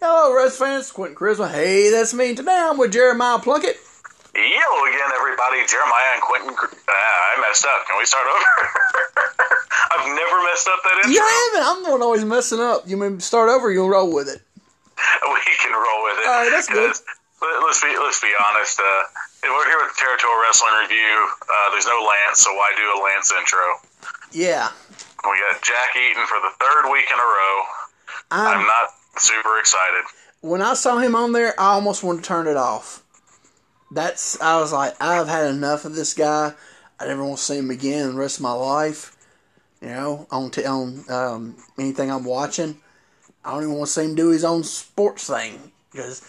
Hello, Reds fans. Quentin Charisma. Hey, that's me. Today I'm with Jeremiah Plunkett. Hello again, everybody. Jeremiah and Quentin. Uh, I messed up. Can we start over? I've never messed up that intro. You haven't. I'm the one always messing up. You mean start over? You'll roll with it. We can roll with it. All right, that's good. Let, us be let's be honest. Uh, we're here with the Territorial Wrestling Review. Uh, there's no Lance, so why do a Lance intro? Yeah. We got Jack Eaton for the third week in a row. I'm I'm, not super excited. when I saw him on there, I almost wanted to turn it off. That's. I was like, I've had enough of this guy. I never want to see him again the rest of my life. You know, on t- on um, anything I'm watching. I don't even want to see him do his own sports thing because,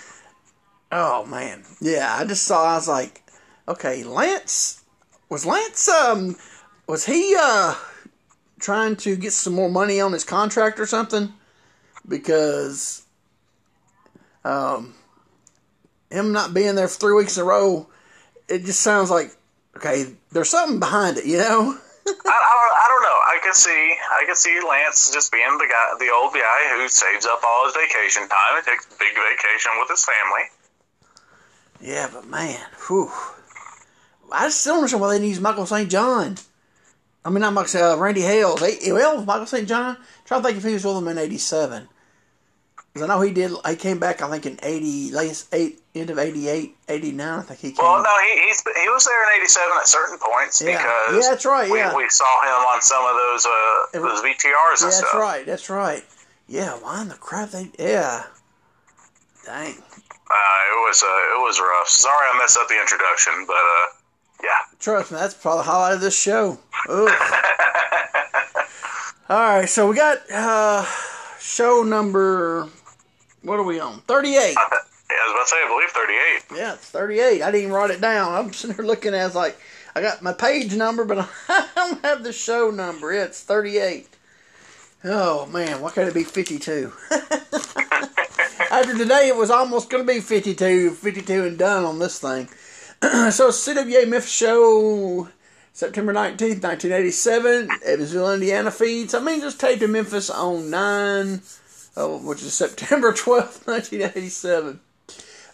oh man, yeah. I just saw. I was like, okay, Lance was Lance. Um, was he uh trying to get some more money on his contract or something? Because um, him not being there for three weeks in a row, it just sounds like okay. There's something behind it, you know. I, I, don't, I don't know. I can see I can see Lance just being the guy, the old guy who saves up all his vacation time and takes a big vacation with his family. Yeah, but man, whew. I still don't understand why they use Michael St. John. I mean, not Michael, uh, Randy Hales. They, well, Michael St. John. Trying to think if he was with them in '87. Because I know he did. He came back. I think in '80, late eight, end of '88, '89. I think he came. Well, no, he he's, he was there in '87 at certain points Yeah. because Yeah, that's right, We, yeah. we saw him on some of those uh, was- those VTRs and yeah, that's stuff. right. That's right. Yeah, why in the crap they? Yeah. Dang. Uh, it was uh, it was rough. Sorry, I messed up the introduction, but uh, yeah. Trust me, that's probably the highlight of this show. All right, so we got uh, show number. What are we on? Thirty-eight. Yeah, I was about to say, I believe 38. Yeah, it's thirty-eight. I didn't even write it down. I'm sitting there looking at. it, like, I got my page number, but I don't have the show number. It's thirty-eight. Oh man, why can't it be fifty-two? After today, it was almost going to be 52, 52 and done on this thing. so, CWA Memphis show, September 19th, 1987, Evansville, Indiana feeds. I mean, just taped in Memphis on 9, oh, which is September 12th, 1987.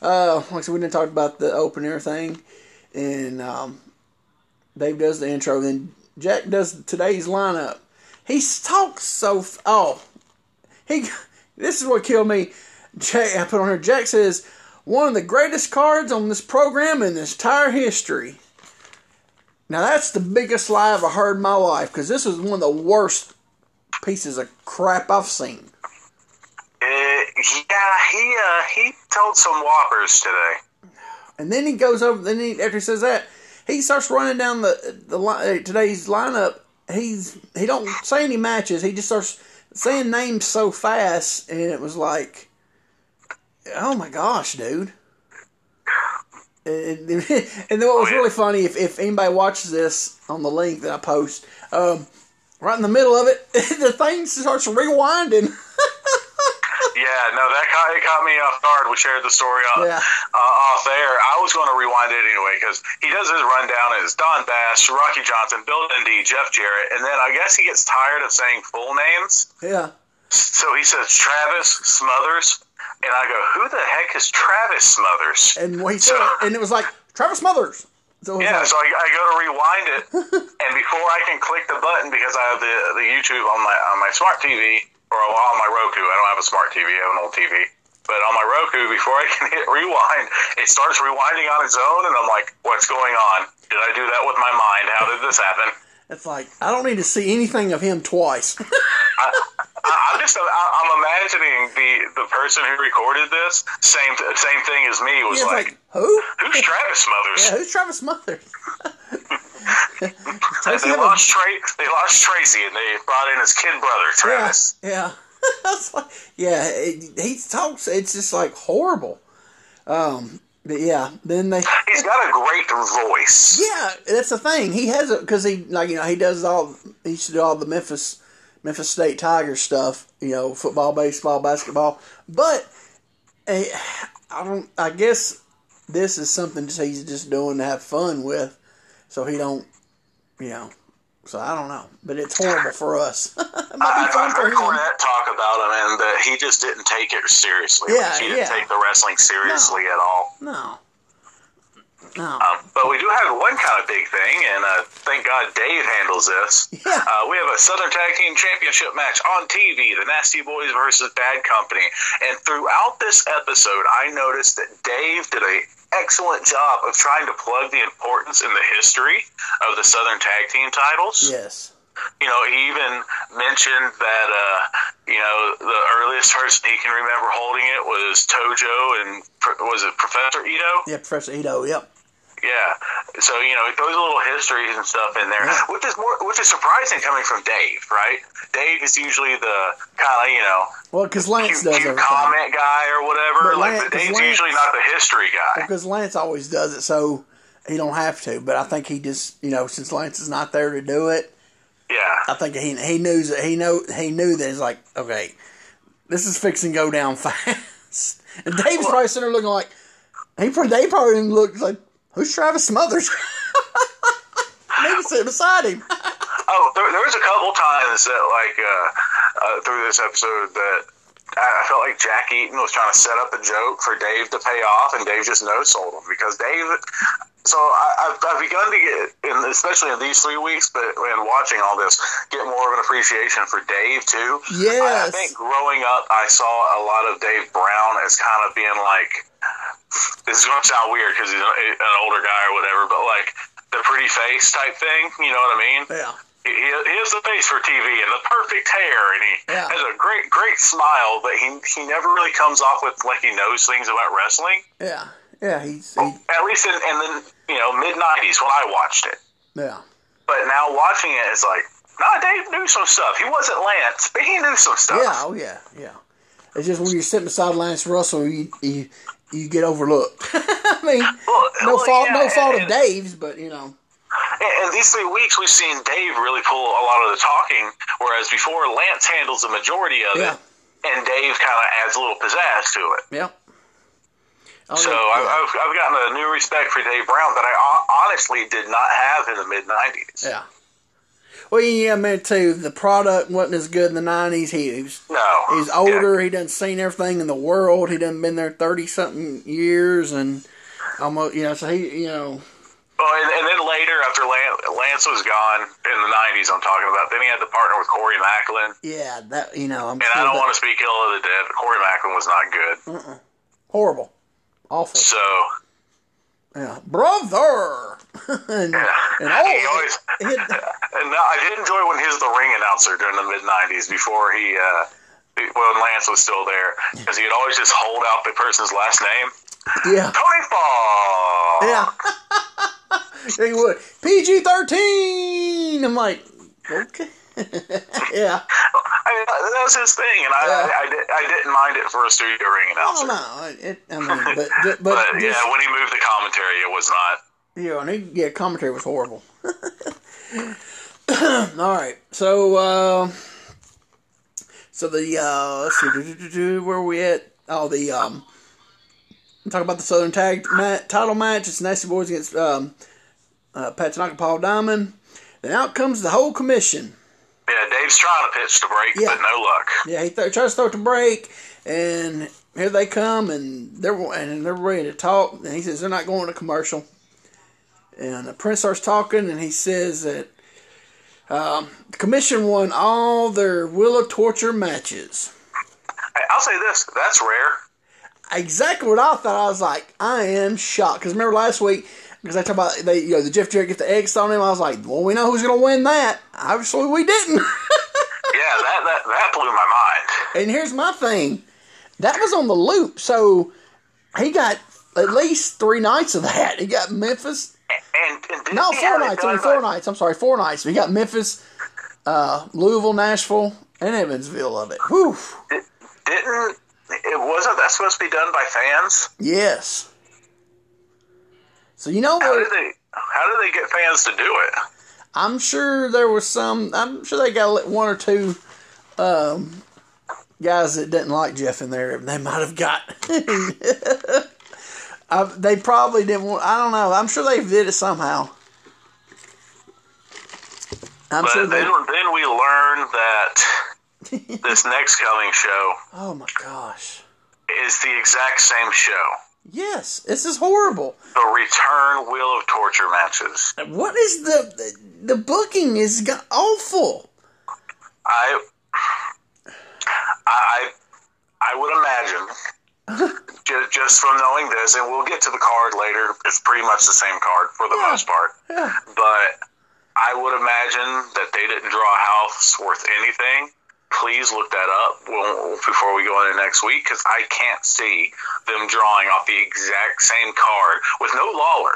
Uh, like I said, we didn't talk about the opener thing. And um, Dave does the intro. Then Jack does today's lineup. He talks so. F- oh, he. This is what killed me. Jack, I put on here. Jack says one of the greatest cards on this program in this entire history. Now that's the biggest lie I've heard in my life because this is one of the worst pieces of crap I've seen. Uh, yeah, he uh, he told some whoppers today. And then he goes over. Then he, after he says that, he starts running down the the li- uh, today's lineup. He's he don't say any matches. He just starts saying names so fast, and it was like, oh my gosh, dude. And, and then what was really funny, if, if anybody watches this on the link that I post, um, right in the middle of it, the thing starts rewinding. Yeah, no, that caught, it caught me off guard. We shared the story off, Yeah. uh, off there. I was going to rewind it anyway because he does his rundown as Don Bass, Rocky Johnson, Bill Dundee, Jeff Jarrett, and then I guess he gets tired of saying full names, yeah. so he says Travis Smothers, and I go, "Who the heck is Travis Smothers?" And he said, and it was like Travis Smothers. So Yeah, like, so I, I go to rewind it, and before I can click the button because I have the the YouTube on my on my smart TV or on my Roku. I don't have a smart TV. I have an old TV. But on my Roku, before I can hit rewind, it starts rewinding on its own, and I'm like, "What's going on? Did I do that with my mind? How did this happen?" It's like I don't need to see anything of him twice. I, I'm just I'm imagining the the person who recorded this same same thing as me was It's like, like who? "Who's Travis Smothers?" Yeah, who's Travis Smothers? They had a- lost Tra- They lost Tracy, and they brought in his kid brother yeah, Travis. yeah. That's like, yeah, it, he talks. It's just like horrible. Um, but yeah, then they. He's got a great voice. Yeah, that's the thing. He has it because he like you know he does all he used to do all the Memphis Memphis State Tigers stuff. You know, football, baseball, basketball. But eh, I don't. I guess this is something just he's just doing to have fun with, so he don't. You know. So I don't know, but it's horrible for us. it I've, heard. Cornette talk about him, and that he just didn't take it seriously. Yeah, he didn't yeah. take the wrestling seriously at all. No. No. Um, but we do have one kind of big thing, and uh, thank God Dave handles this. Yeah. Uh, we have a Southern Tag Team Championship match on TV, the Nasty Boys versus Bad Company. And throughout this episode, I noticed that Dave did a excellent job of trying to plug the importance in the history of the Southern Tag Team titles. Yes. You know, he even mentioned that, uh, you know, the earliest person he can remember holding it was Tojo and, was it Professor Ito? Yeah, Professor Ito. Yep. Yeah. So you know, he throws a little histories and stuff in there, Yeah. which is more, which is surprising coming from Dave, right? Dave is usually the kind of you know Well, because Lance cute, does cute comment guy or whatever. But like, Lance- but Dave's Lance- usually not the history guy. Because Lance always does it, so he don't have to. But I think he just, you know, since Lance is not there to do it, Yeah. I think he he knew that he know he knew that he's like, okay, this is fixing go down fast. And Dave's probably sitting there looking like he probably Dave probably looked like who's Travis Smothers? Maybe sit beside him. Oh, there, there was a couple times that like uh, uh, through this episode that. I felt like Jack Eaton was trying to set up a joke for Dave to pay off, and Dave just no sold him because Dave. So I, I've, I've begun to get, in, especially in these three weeks, but in watching all this, get more of an appreciation for Dave too. I, I think growing up, I saw a lot of Dave Brown as kind of being like, this is going to sound weird because he's an, older guy or whatever, but like the pretty face type thing. You know what I mean? Yeah. He, he he has the face for TV and the perfect hair, and he Yeah. has a great, great smile. But he he never really comes off with like he knows things about wrestling. Yeah. Yeah. He's he, At least in, in the you know mid '90s when I watched it. yeah. But now watching it, it's like, nah, Dave knew some stuff. He wasn't Lance, but he knew some stuff. Yeah, oh yeah, yeah. It's just when you're sitting beside Lance Russell, you you, you get overlooked. I mean, Well, no well, fault, yeah, no fault and- of Dave's, but you know, And, and these three weeks, we've seen Dave really pull a lot of the talking, whereas before Lance handles the majority of Yeah. it, and Dave kind of adds a little pizzazz to it. yeah. Oh, So yeah, I, yeah. I've, I've gotten a new respect for Dave Brown that I honestly did not have in the mid '90s. yeah. Well, yeah, I mean, too. The product wasn't as good in the '90s. He was No, he's older. He done seen everything in the world. He done been there thirty something years, and almost you know. So he, you know, Well, and, and then later, after Lance, Lance was gone in the '90s, I'm talking about. Then he had to partner with Corey Maclin, yeah, that you know, I'm and I don't that- want to speak ill of the dead, but Corey Maclin was not good. horrible, awful. So Yeah, brother. and, and all, he always. it- And I did enjoy when he was the ring announcer during the mid '90s before he, uh, when Lance was still there, because he'd always just hold out the person's last name, yeah, Tony Fall. yeah. he would PG thirteen. I'm like, okay, yeah. I mean, that was his thing, and I, Yeah. I, I, did, I didn't mind it for a studio ring announcer. don't know. It, I mean, but but, But, yeah, when he moved the commentary, it was not. yeah, and he, yeah, commentary was horrible. All right, so uh, so the uh, let's see, do, do, do, where are we at? Oh, the um, talk about the Southern Tag ma- title match. It's Nasty Boys against um, uh, Pat Tanaka, Paul Diamond. Then out comes the whole commission. Yeah, Dave's trying to pitch to break, Yeah. but no luck. Yeah, he th- tries to throw to break, and here they come, and they're and they're ready to talk. And he says they're not going to commercial. And the prince starts talking, and he says that um, the commission won all their Wheel of Torture matches. Hey, I'll say this: that's rare. Exactly what I thought. I was like, I am shocked because remember last week because I talk about they, you know, the Jeff Jarrett get the eggs on him. I was like, well, we know who's going to win that. Obviously, we didn't. Yeah, that that that blew my mind. And here's my thing. That was on the loop, so he got at least three nights of that. He got Memphis. And, and No, four nights. I mean, four nights. I'm sorry, four nights. We got Memphis, uh, Louisville, Nashville, and Evansville of it. Whew. Didn't it wasn't that supposed to be done by fans? Yes. So you know How did they? How did they get fans to do it? I'm sure there was some. I'm sure they got one or two um, guys that didn't like Jeff in there. They might have got. uh, they probably didn't want. I don't know. I'm sure they did it somehow. I'm But sure they. then then we learned that this next coming show Oh my gosh. is the exact same show. Yes, this is horrible. The return Wheel of Torture matches. What is the the booking is go- awful. I, I, I would imagine, just, just from knowing this, and we'll get to the card later. It's pretty much the same card for the Yeah. most part. Yeah. But I would imagine that they didn't draw a house worth anything. Please look that up before we go into next week because I can't see them drawing off the exact same card with no Lawler,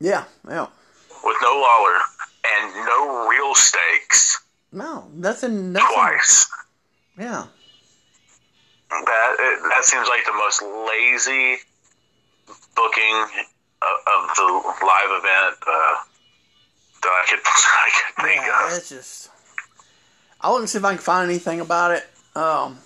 Yeah, yeah. with no Lawler, and no real stakes No, nothing. nothing twice. Yeah. That that seems like the most lazy booking of, of the live event uh, that I could I could think Yeah, of. it's just. I look and see if I can find anything about it. Um,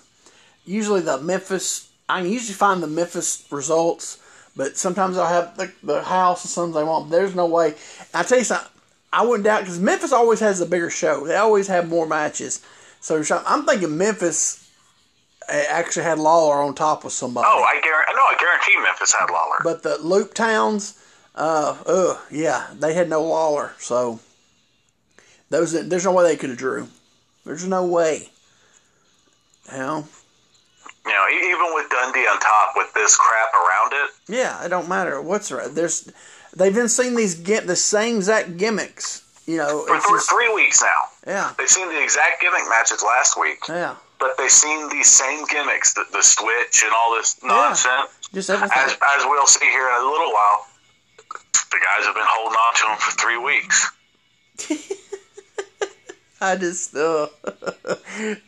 usually the Memphis, I can usually find the Memphis results, but sometimes I'll have the, the house and sometimes I won't. There's no way. I tell you something, I wouldn't doubt because Memphis always has a bigger show. They always have more matches. So I'm thinking Memphis uh, actually had Lawler on top with somebody. Oh, I guarantee. No, I guarantee Memphis had Lawler. But the Loop Towns, uh, ugh, yeah, they had no Lawler, so those there's no way they could have drew. There's no way. You know? You know, even with Dundee on top with this crap around it, Yeah, it don't matter what's right. There's they've been seeing these get the same exact gimmicks. You know, for it's th- just, three weeks now. yeah, They've seen the exact gimmick matches last week, yeah, but they've seen these same gimmicks, the, the switch and all this nonsense. Yeah, just everything. As, as we'll see here in a little while, the guys have been holding on to them for three weeks. I just, uh,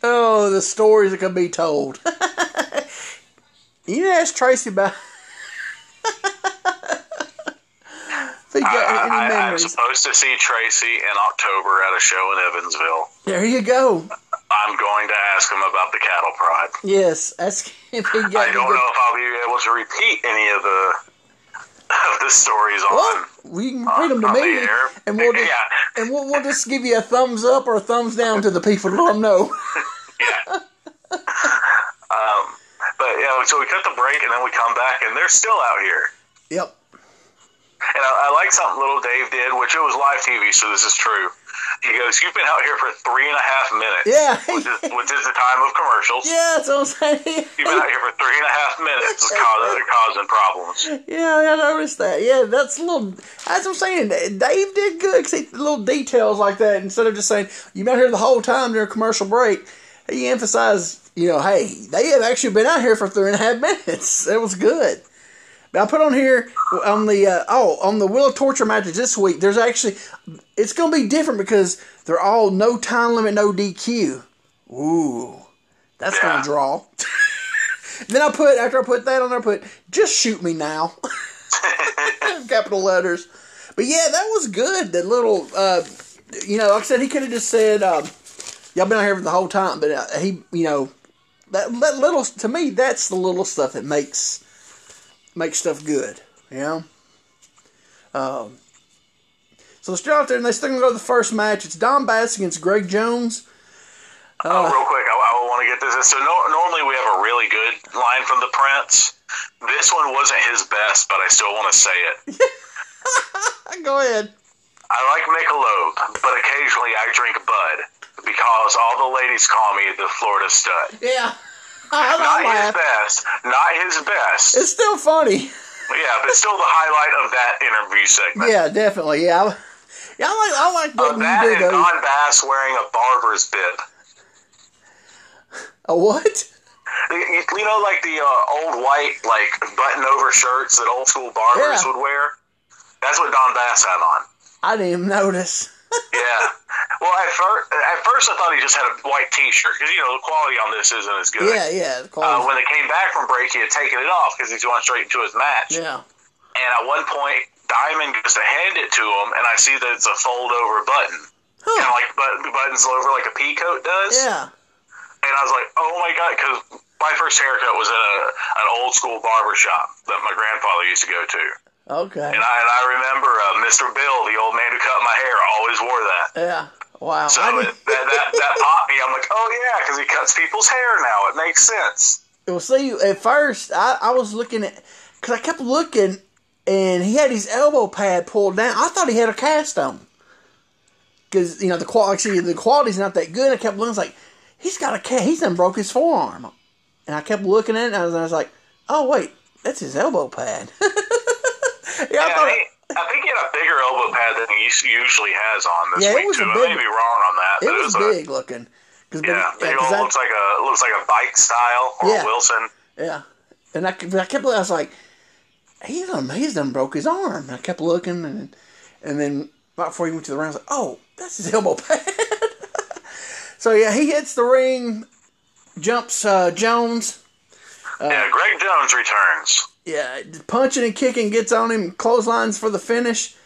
oh, the stories that can be told. you need to ask Tracy about. if he got I, any I, I'm supposed to see Tracy in October at a show in Evansville. There you go. I'm going to ask him about the cattle prod. Yes, ask if he got I don't good- know if I'll be able to repeat any of the of the stories on. We can read them to me, and we'll just, Yeah. and we'll, we'll just give you a thumbs up or a thumbs down to the people to let them know. Yeah. um, but yeah, so we cut the break and then we come back and they're still out here. Yep. And I, I like something little Dave did, which it was live TV, so this is true. He goes, "You've been out here for three and a half minutes, Yeah. which is, which is the time of commercials. Yeah, that's what I'm saying. You've been out here for three and a half minutes, causing, causing problems." Yeah, I noticed that. Yeah, that's a little. That's what I'm saying. Dave did good. he, little details like that. Instead of just saying you've been here the whole time during a commercial break, he emphasized, you know, hey, they have actually been out here for three and a half minutes. That was good. But I put on here on the uh, oh on the Wheel of Torture matches this week. There's actually it's going to be different because they're all no time limit, no DQ. Ooh, that's going to draw. then I put after I put that on there, I put just shoot me now, capital letters. But yeah, that was good. The little, uh, you know, like I said, he could have just said, um, "Y'all been out here for the whole time," but uh, he, you know, that that little to me, that's the little stuff that makes makes stuff good. You know. Um, so they're still out there, and they're still gonna go to the first match. It's Don Bass against Greg Jones. oh, real quick, I, I want to get this. in. So no, normally we have a really good line from the Prince. This one wasn't his best, but I still want to say it. Go ahead. I like Michelob, but occasionally I drink Bud because all the ladies call me the Florida stud. Yeah, Not his best, not his best. It's still funny. Yeah, but still the highlight of that interview segment. Yeah, definitely. Yeah, I, yeah, I like I like when that you do and those. Don Bass wearing a barber's bib. A what? You, you know, like the uh, old white, like button-over shirts that old school barbers Yeah. would wear. That's what Don Bass had on. I didn't even notice. Yeah. well, at first, at first I thought he just had a white T-shirt because you know the quality on this isn't as good. yeah, yeah, the Uh, when they came back from break, he had taken it off because he's going straight into his match. yeah, And at one point, Diamond goes to hand it to him, and I see that it's a fold-over button, kind of like button, buttons over like a pea coat does. Yeah, And I was like, oh my god, because my first haircut was at a an old school barber shop that my grandfather used to go to, okay. and I and I remember uh, Mr. Bill, the old man who cut my hair, always wore that. Yeah. Wow. So I that, that, that popped me. I'm like, oh yeah, because he cuts people's hair now. It makes sense. Well, see, at first I, I was looking at because I kept looking, and he had his elbow pad pulled down. I thought he had a cast on because you know the quality the quality's not that good. I kept looking I was like he's got a cast. He's done broke his forearm, and I kept looking at it, and I was, I was like, oh wait, that's his elbow pad. yeah, I thought. I, think, I think he had a bigger elbow pad than he usually has on this Yeah, it week was a too. I big- may be wrong on that, it was a, big looking. Cause, but- Yeah, yeah, it I- looks like a looks like a bike style or Yeah. a Wilson. Yeah, and I, I kept. I was like, he's done. He's done broke his arm. And I kept looking, and and then right before he went to the ring, I was like, oh, that's his elbow pad. so yeah, he hits the ring, jumps uh, Jones. Yeah, Greg Jones returns. Yeah, punching and kicking gets on him. Clotheslines for the finish.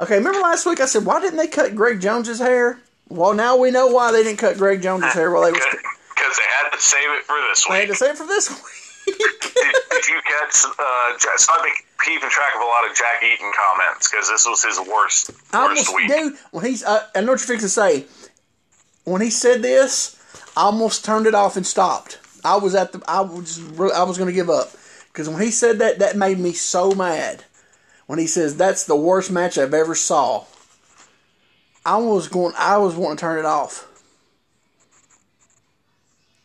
Okay, remember last week I said why didn't they cut Greg Jones's hair? Well, now we know why they didn't cut Greg Jones's hair while they was. Because they had to save it for this I had to save it for this week. did, did you catch? Uh, so I've been keeping track of a lot of Jack Eaton comments because this was his worst worst almost, week. dude, when he's, uh, I know what you're fixing to say. When he said this, I almost turned it off and stopped. I was at the, I was, I was going to give up because when he said that, that made me so mad. When he says that's the worst match I've ever saw, I was going, I was wanting to turn it off.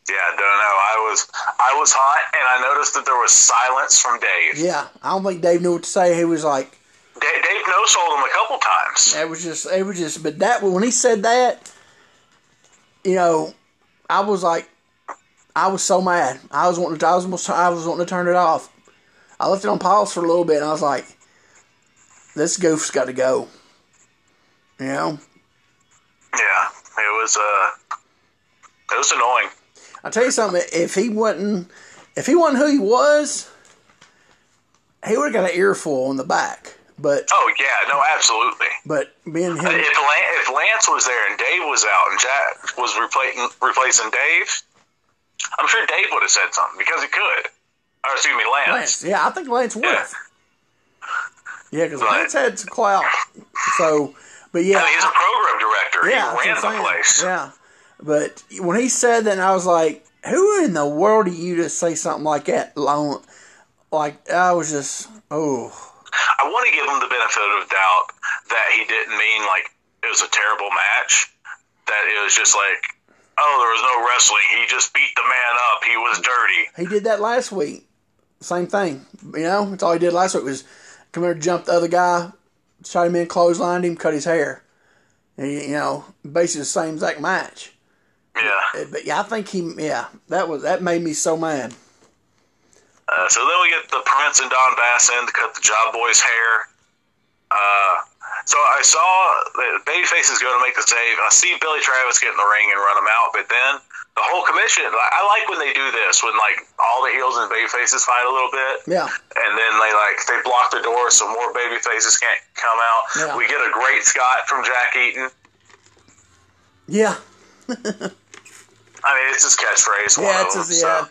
Yeah, don't know. I was I was hot, and I noticed that there was silence from Dave. Yeah, I don't think Dave knew what to say. He was like, Dave, Dave no sold him a couple times. It was just, it was just, but that when he said that, you know, I was like, I was so mad. I was wanting to, I was almost, I was wanting to turn it off. I left it on pause for a little bit, and I was like, this goof's got to go. You know, Yeah, it was uh, it was annoying. I tell you something. If he wasn't, if he wasn't who he was, he would have got an earful on the back. But, Oh yeah, no, absolutely. but being him, If Lance, if Lance was there and Dave was out and Jack was replacing replacing Dave, I'm sure Dave would have said something because he could. Or excuse me, Lance. Lance, yeah, I think Lance would Yeah. Yeah, because Right. Lance had some clout. So, but yeah, I mean, he's a program director. yeah, he ran the saying. place. Yeah, but when he said that, I was like, "Who in the world do you to say something like that?" Like I was just, oh, I want to give him the benefit of doubt that he didn't mean like it was a terrible match. That it was just like, oh, there was no wrestling. He just beat the man up. He was dirty. he did that last week. Same thing, you know. That's all he did last week was come here, jump the other guy, shot him in, clotheslined him, cut his hair. And, you know, basically the same exact match. Yeah. Uh, But yeah, I think he, yeah, that was that made me so mad. Uh, so then we get the Prince and Don Bass in to cut the Job Boy's hair. Uh, so I saw that Babyface is going to make the save. I see Billy Travis get in the ring and run him out, but then the whole commission. I like when they do this when like all the heels and babyfaces fight a little bit. Yeah, and then they like they block the door so more baby faces can't come out. Yeah. We get a great Scott from Jack Eaton. yeah, I mean, it's his catchphrase. yeah. It's them, so, yeah.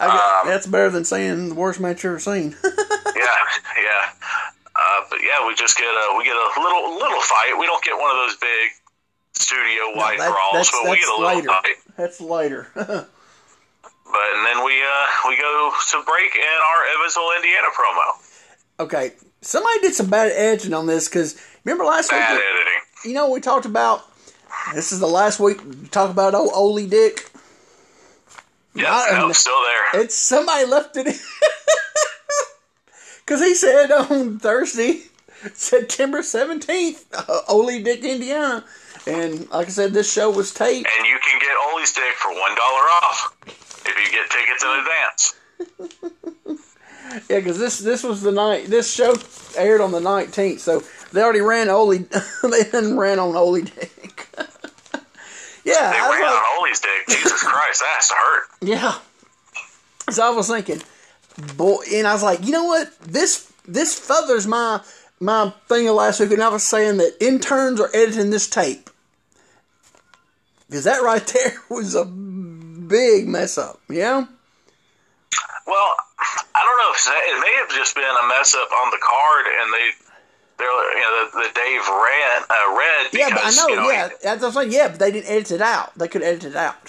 I got, um, that's better than saying the worst match you ever seen. yeah, yeah. Uh, but yeah, we just get a we get a little little fight. We don't get one of those big studio wide that- brawls, that's- but we that's get a little later. fight. that's later. But and then we uh we go to break in our Evansville, Indiana promo. okay, somebody did some bad editing on this because remember last week. Bad that- editing. you know, we talked about. This is the last week. We talk about old Oli Dick. Yeah, I- no, still there. It's somebody left it in. Because he said on Thursday, September 17th, uh, Ole Dick, Indiana. And like I said, this show was taped. And you can get Ollie's dick for one dollar off if you get tickets in advance. Yeah, because this this was the night, this show aired on the 19th. So they already ran Ole, they didn't ran on Ole Dick. yeah, They I ran like, on Ollie's dick. Jesus Christ, that has to hurt. Yeah. So I was thinking, boy, and I was like, you know what? This this feathers my my thing of last week, and I was saying that interns are editing this tape because that right there was a big mess up. Yeah. Well, I don't know if it may have just been a mess up on the card, and they they're you know the, the Dave ran uh, read Yeah, but I know. you know, yeah, that's what I'm saying. Yeah, but they didn't edit it out. They could edit it out.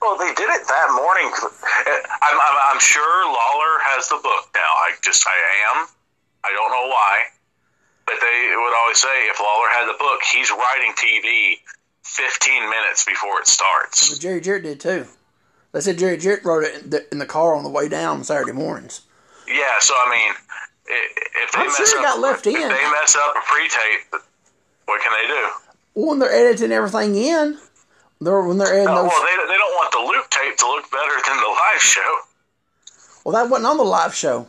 Well, they did it that morning. Uh, I'm, I'm, I'm sure Lawler has the book now. I just I am. I don't know why, but they would always say if Lawler had the book, he's writing TV 15 minutes before it starts. But Jerry Jarrett did too. They said Jerry Jarrett wrote it in the, in the car on the way down Saturday mornings. Yeah, so I mean, if they I'm mess sure up, got left if in. they mess up a pre-tape, what can they do? When they're editing everything in, they're when they're editing Oh, those. well, they, they don't want the loop tape to look better than the live show. Well, that wasn't on the live show.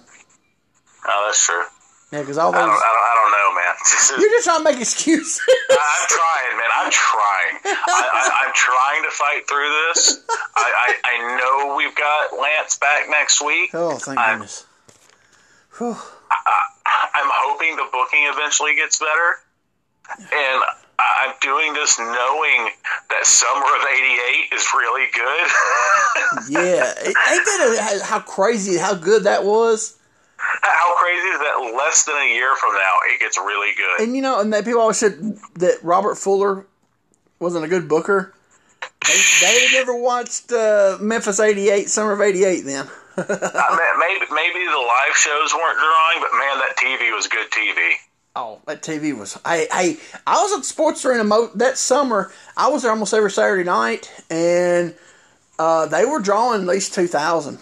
Oh, that's true. Yeah, because all I don't. I don't, I don't know, man. Is- You're just trying to make excuses. I'm trying, man. I'm trying. I, I, I'm trying to fight through this. I, I, I know we've got Lance back next week. oh, thank I'm- goodness. Whew. I'm hoping the booking eventually gets better. And I'm doing this knowing that Summer of '88 is really good. Yeah, ain't that a, how crazy, how good that was? How crazy is that? Less than a year from now, it gets really good. And you know, and that people always said that Robert Fuller wasn't a good booker. They, they never watched uh, Memphis '88, Summer of '88. Then I mean, maybe maybe the live shows weren't drawing, but man, that TV was good TV. Oh, that TV was. I, I, I was at Sports Arena mo- that summer. I was there almost every Saturday night, and uh, they were drawing at least two thousand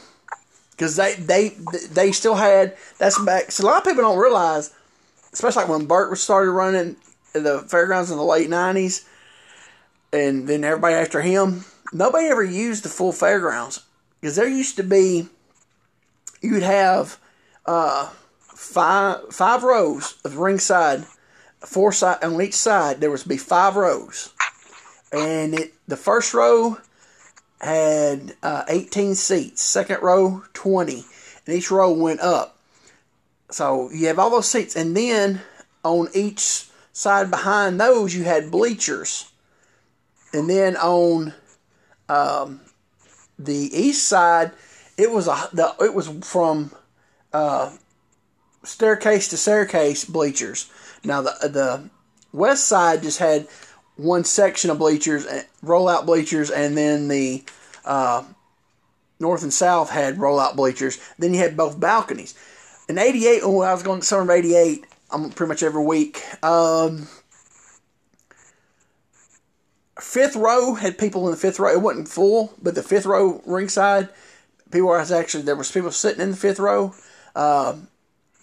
because they, they, they still had. That's back. So a lot of people don't realize, especially like when was started running the fairgrounds in the late nineties, and then everybody after him. Nobody ever used the full fairgrounds because there used to be. You'd have five five rows of ringside, four side on each side. There was be five rows, and it the first row had uh, eighteen seats. Second row twenty, and each row went up. So you have all those seats, and then on each side behind those you had bleachers, and then on um, the east side it was a the, it was from staircase to staircase bleachers. Now the the west side just had one section of bleachers, and rollout bleachers, and then the uh, north and south had rollout bleachers. Then you had both balconies. In '88, when I was going to summer of '88, I'm pretty much every week. Um, fifth row had people in the fifth row. It wasn't full, but the fifth row ringside, people were actually there was people sitting in the fifth row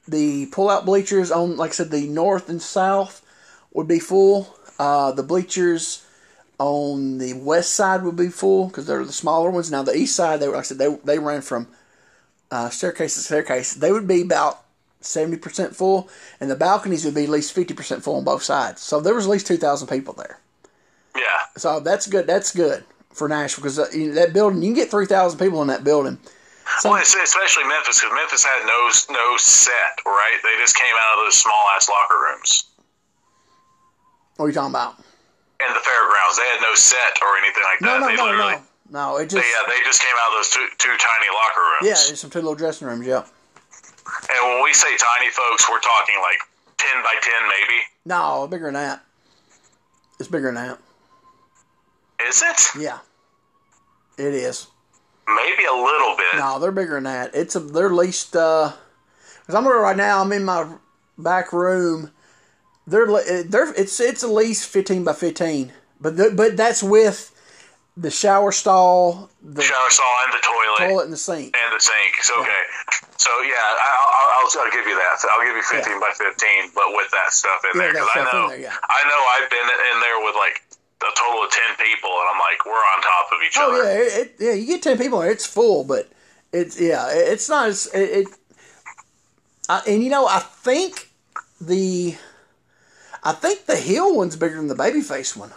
the pull-out bleachers on, like I said, the north and south would be full. Uh, the bleachers on the west side would be full because they're the smaller ones. Now the east side, they were, like I said, they they ran from uh, staircase to staircase. They would be about seventy percent full, and the balconies would be at least fifty percent full on both sides. So there was at least two thousand people there. Yeah, So that's good. That's good for Nashville because uh, you know, that building you can get three thousand people in that building. Well, it's, especially Memphis because Memphis had no no set, right? They just came out of those small ass locker rooms What are you talking about? in the fairgrounds. They had no set or anything like that. no, they no, literally, no, no. It They, just yeah, they just came out of those two two tiny locker rooms. yeah, there's some two little dressing rooms. Yeah. And when we say tiny, folks, we're talking like ten by ten, maybe. No, bigger than that. It's bigger than that. Is it? Yeah, it is. Maybe a little bit. No, they're bigger than that. It's a they're at least uh, because I'm right now. I'm in my back room. They're they're it's it's at least fifteen by fifteen, but the, but that's with the shower stall, the Shower stall and the toilet. toilet, and the sink. and the sink. So okay, so yeah, I, I'll, I'll, I'll give you that. So I'll give you fifteen by fifteen, but with that stuff in Yeah, there because I know there, yeah. I know I've been in there with like a total of ten people, and I'm like, we're on top of each Oh other. yeah, it, it, yeah. You get ten people it's full, but it's yeah, it- it's not as it. it I, and you know, I think the, I think the heel one's bigger than the babyface one.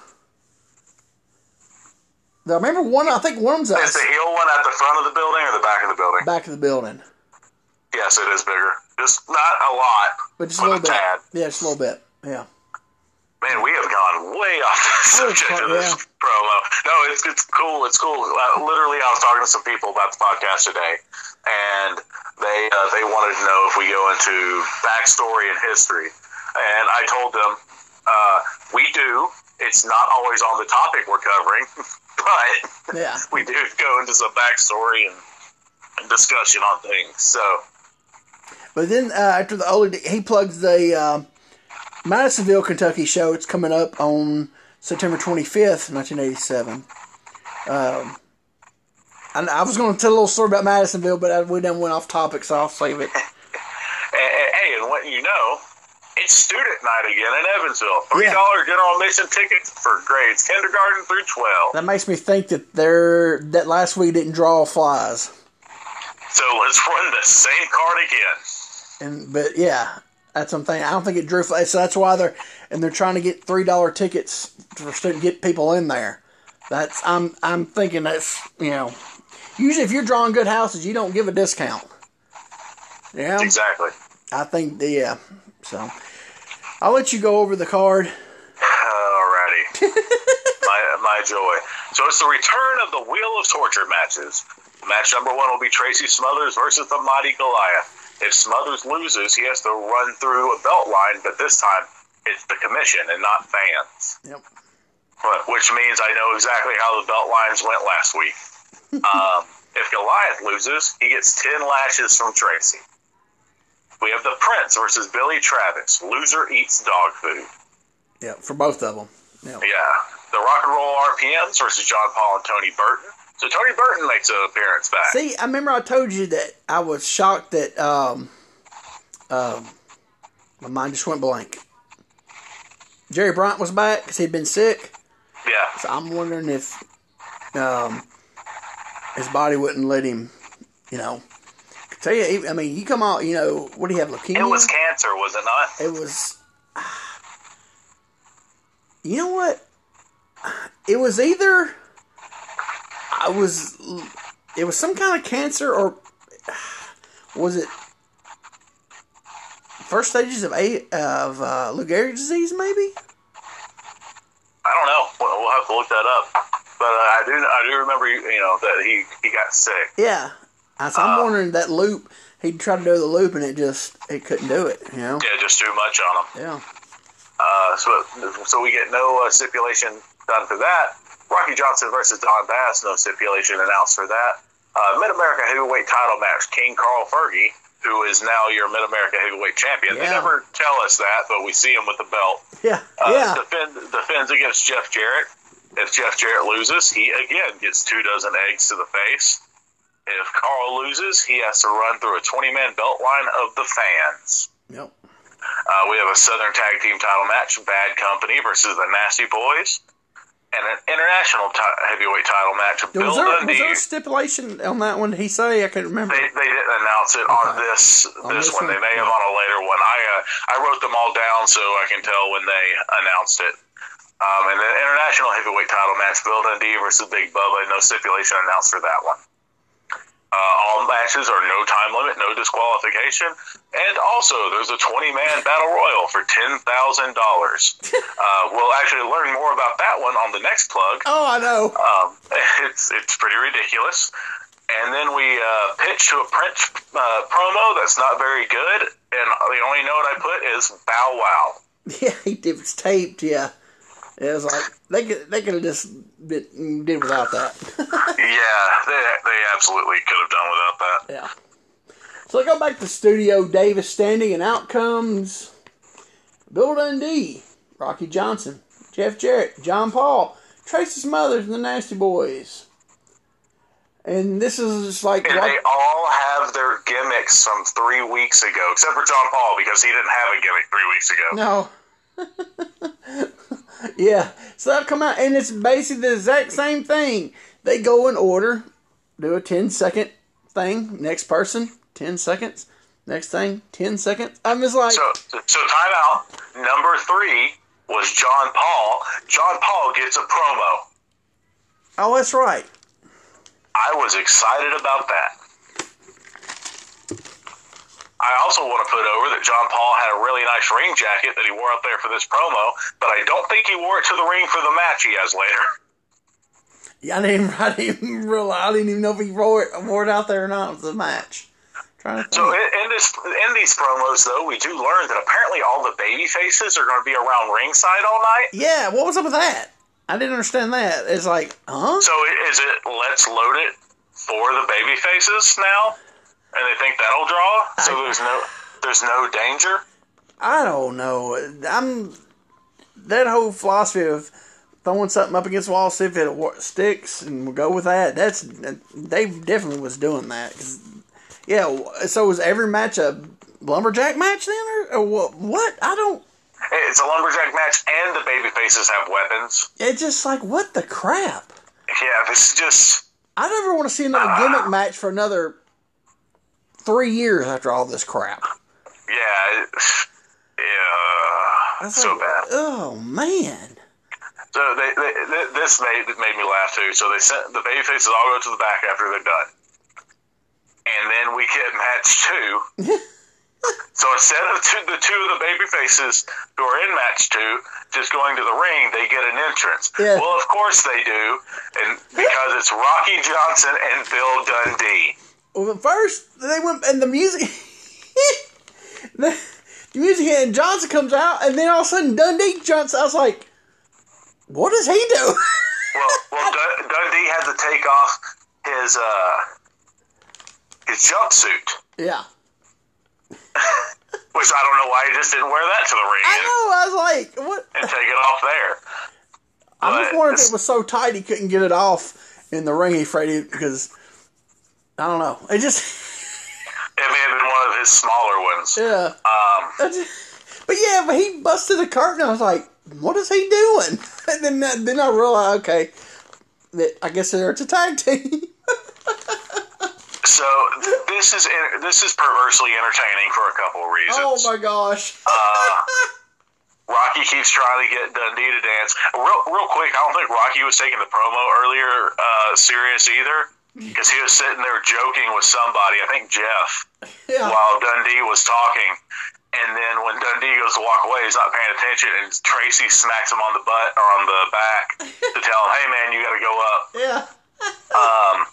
I remember one. I think one of Is the heel one at the front of the building or the back of the building? back of the building, Yes, it is bigger. Just not a lot, but just a little bit. tad. Yeah, just a little bit. Yeah. Man, we have gone way off the Oh, subject of this yeah. promo. No, it's it's cool. It's cool. Uh, literally, I was talking to some people about the podcast today, and they uh, they wanted to know if we go into backstory and history. and I told them uh, we do. It's not always on the topic we're covering, but Yeah. we do go into some backstory and, and discussion on things. So But then uh, after the older, he plugs the uh, Madisonville, Kentucky show. It's coming up on September 25th, 1987. Um, and I was going to tell a little story about Madisonville, but I, we done went off topic, so I'll save it. Hey, and what you know, it's student night again in Evansville. Three Yeah. general admission tickets for grades kindergarten through twelve. That makes me think that they're that last week didn't draw flies. So let's run the same card again. And but yeah, that's something. I don't think it drew so that's why they're and they're trying to get three dollar tickets for student get people in there. That's I'm I'm thinking that's you know usually if you're drawing good houses you don't give a discount. Yeah, Exactly. I think yeah. So I'll let you go over the card. Alrighty. my my joy. So it's the return of the Wheel of Torture matches. Match number one will be Tracy Smothers versus the Mighty Goliath. If Smothers loses, he has to run through a belt line, but this time it's the commission and not fans. Yep. Which means I know exactly how the belt lines went last week. um, if Goliath loses, he gets 10 lashes from Tracy. We have the Prince versus Billy Travis. Loser eats dog food. Yeah, for both of them. Yeah. Yeah. The Rock and Roll RPMs versus John Paul and Tony Burton. So Tony Burton makes an appearance back. See, I remember I told you that I was shocked that um, um, my mind just went blank. Jerry Bryant was back because he'd been sick. Yeah. So I'm wondering if um, his body wouldn't let him, you know. Tell you, I mean, you come out, you know, what do you have, leukemia? It was cancer, was it not? It was. You know what? It was either. I was. It was some kind of cancer, or was it first stages of a of uh, Lou Gehrig's disease? Maybe. I don't know. We'll we'll have to look that up. But uh, I do I do remember you know that he he got sick. Yeah. So I'm wondering that loop. He tried to do the loop, and it just it couldn't do it. You know. Yeah, just too much on him. Yeah. Uh, so so we get no uh, stipulation done for that. Rocky Johnson versus Don Bass, no stipulation announced for that. Uh, Mid America Heavyweight Title match: King Carl Fergie, who is now your Mid America Heavyweight Champion. They never tell us that, but we see him with the belt. Yeah. Uh, yeah. defend, defends against Jeff Jarrett. If Jeff Jarrett loses, he again gets two dozen eggs to the face. If Carl loses, he has to run through a 20 man belt line of the fans. Yep. Uh, we have a Southern Tag Team title match Bad Company versus the Nasty Boys. And an international ti heavyweight title match Bill Was there, was there a stipulation on that one? He say I couldn't remember. They, they didn't announce it on this On this this one. one? They may have on a later one. I uh, I wrote them all down so I can tell when they announced it. Um, and the international heavyweight title match, Bill Dundee versus Big Bubba, no stipulation announced for that one. Uh, all matches are no time limit, no disqualification, and also there's a 20 man battle royal for ten thousand dollars. Uh, We'll actually learn more about that one on the next plug. Oh, I know. Um, it's it's pretty ridiculous. And then we uh, pitch to a Prince uh, promo that's not very good, and the only note I put is "Bow Wow." Yeah, did. It's taped. Yeah, it was like they could they could have just been, did without that. yeah, they they absolutely could have done without that. yeah. So I go back to studio. Davis standing, and out comes Bill Dundee, Rocky Johnson, Jeff Jarrett, John Paul, Tracy Smothers, and the Nasty Boys. And this is just like And what- they all have their gimmicks from three weeks ago, except for John Paul because he didn't have a gimmick three weeks ago. No. yeah. So that'll come out, and it's basically the exact same thing. They go in order, do a 10 second thing. Next person, 10 seconds. Next thing, 10 seconds. I'm just like, So, so time out. Number three was John Paul. John Paul gets a promo. oh, that's right. I was excited about that. I also want to put over that John Paul had a really nice ring jacket that he wore up there for this promo, but I don't think he wore it to the ring for the match he has later. Yeah, I didn't, I didn't even realize, I didn't even know if he wore it, wore it out there or not. It was a match. trying to think. So in, in this in these promos though, we do learn that apparently all the baby faces are going to be around ringside all night. yeah, what was up with that? I didn't understand that. It's like, huh? So is it let's load it for the baby faces now, and they think that'll draw? So I- there's no there's no danger. I don't know. I'm that whole philosophy of throwing something up against the wall, see if it sticks, and we'll go with that. That's Dave definitely was doing that. 'Cause, yeah. So was every match a lumberjack match then, or, or what? What? I don't. It's a lumberjack match, and the baby faces have weapons. It's just like what the crap. Yeah, this is just I never want to see another gimmick ah. match for another three years after all this crap. yeah, yeah, so like, bad. Oh man. So they, they, th this made made me laugh too. So they sent the baby faces all go to the back after they're done, and then we get match two. so instead of two, the two of the baby faces who are in match two just going to the ring, they get an entrance. Yeah. Well, of course they do, and because it's Rocky Johnson and Bill Dundee. Well, first they went and the music, the, the music hit and Johnson comes out, and then all of a sudden Dundee jumps. I was like, "What does he do?" Well, well, Dun- Dundee had to take off his uh, his jumpsuit. yeah, Which I don't know why he just didn't wear that to the ring I know. I was like, "What?" and take it off there. I just wondered if it was so tight he couldn't get it off in the ring. He afraid because I don't know. It just It may have been one of his smaller ones. yeah. Um, but yeah, but he busted the curtain. I was like, "What is he doing?" And then then I realized, okay, that I guess it's a tag team. so this is this is perversely entertaining for a couple of reasons. oh my gosh. Rocky keeps trying to get Dundee to dance. Real, real quick, I don't think Rocky was taking the promo earlier uh, serious either, because he was sitting there joking with somebody. I think Jeff. Yeah. while Dundee was talking. And then when Dundee goes to walk away, he's not paying attention, and Tracy smacks him on the butt or on the back to tell him, "Hey, man, you got to go up." Yeah. Um,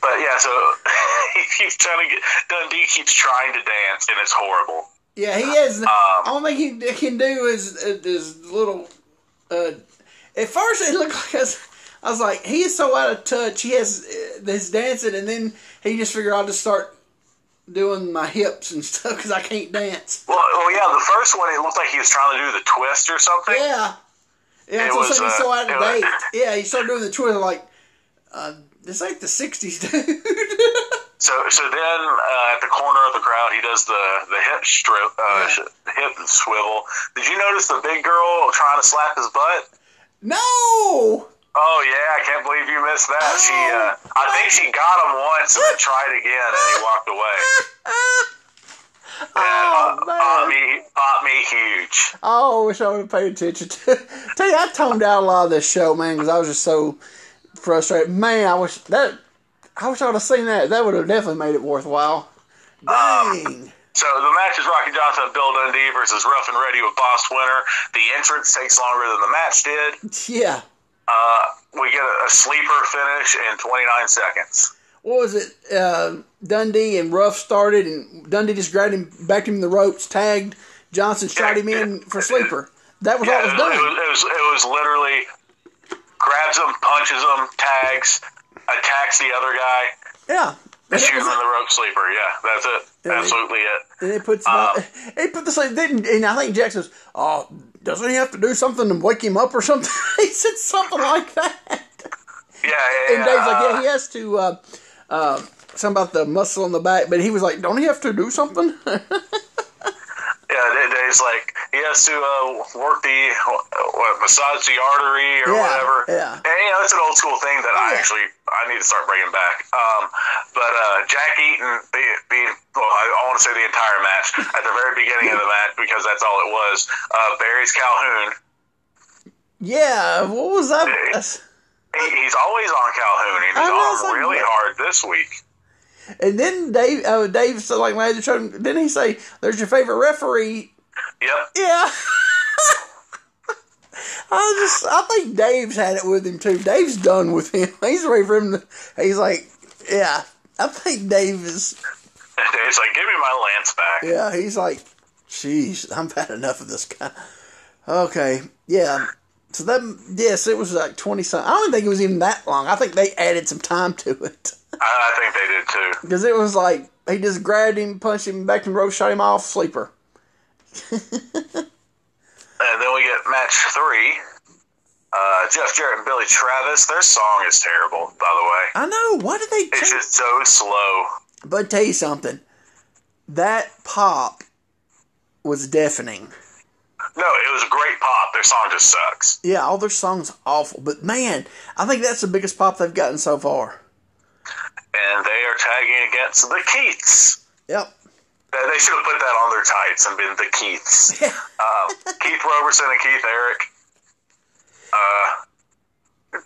but yeah, so he keeps trying to get Dundee keeps trying to dance, and it's horrible. Yeah, he is. Um, only he can do is is little. Uh, at first, it looked like was, I was like, he is so out of touch. He has uh, this dancing, and then he just figured I'll just start doing my hips and stuff because I can't dance. Well, well, yeah, the first one it looked like he was trying to do the twist or something. Yeah, yeah. It So was, he's so uh, out of it was- date. Yeah, he started doing the twist like, uh, this ain't the '60s, dude. So, so then uh, at the corner of the crowd, he does the the hip strip, uh, Yeah. hip swivel. Did you notice the big girl trying to slap his butt? no. Oh yeah, I can't believe you missed that. she, uh, Oh, I think she got him once and then tried again, and he walked away. Oh, And, uh, me, pop me huge. Oh, I wish I would have paid attention to. Tell you, I toned out a lot of this show, man, because I was just so frustrated. Man, I wish that I wish I would have seen that. That would have definitely made it worthwhile. Dang. So the match is Rocky Johnson and Bill Dundee versus Rough and Ready with Boss Winner. The entrance takes longer than the match did. yeah. Uh, we get a, a sleeper finish in 29 seconds. What was it? Uh, Dundee and Ruff started, and Dundee just grabbed him, backed him in the ropes, tagged. Johnson shot him in for sleeper. That was Yeah, all it was done. it was, it was, it was literally grabs him, punches him, tags, attacks the other guy, yeah. and And it shoots him in the rope sleeper. Yeah, that's it. Yeah, Absolutely it. And it puts Um, it put the didn't and I think Jack says, Oh, doesn't he have to do something to wake him up or something? he said something like that. Yeah, yeah, And. Dave's like, uh, Yeah, he has to uh uh something about the muscle on the back, but he was like, Don't he have to do something? Yeah, Dave's like he has to uh, work the what, massage the artery or Yeah, whatever. yeah. and you know it's an old school thing that I actually I need to start bringing back. Um, but uh, Jack Eaton being, well, I, want to say the entire match at the very beginning of the match because that's all it was. Uh, Barry's Calhoun. yeah, what was that? He, he's always on Calhoun, and he's on really hard this week. And then Dave uh, Dave said like when they showed him didn't he say, There's your favorite referee? Yep. Yeah. I just, I think Dave's had it with him too. Dave's done with him. He's ready for him to. He's like, yeah. I think Dave is. He's like, give me my lance back. Yeah, he's like, "Jeez, I've had enough of this guy." Okay, yeah. So that yes, it was like twenty something. I don't think it was even that long. I think they added some time to it I, think they did too. because it was like he just grabbed him, punched him back in the rope, shot him off, sleeper. And then we get match three. Uh, Jeff Jarrett and Billy Travis. Their song is terrible, by the way. I know. Why did they? It's just so slow. But tell you something, that pop was deafening. No, it was a great pop. Their song just sucks. Yeah, all their songs awful, but man, I think that's the biggest pop they've gotten so far. And they are tagging against the Keiths. Yep. They should have put that on their tights and been the Keiths. Yeah. Um, Keith Roberson and Keith Eric. Uh,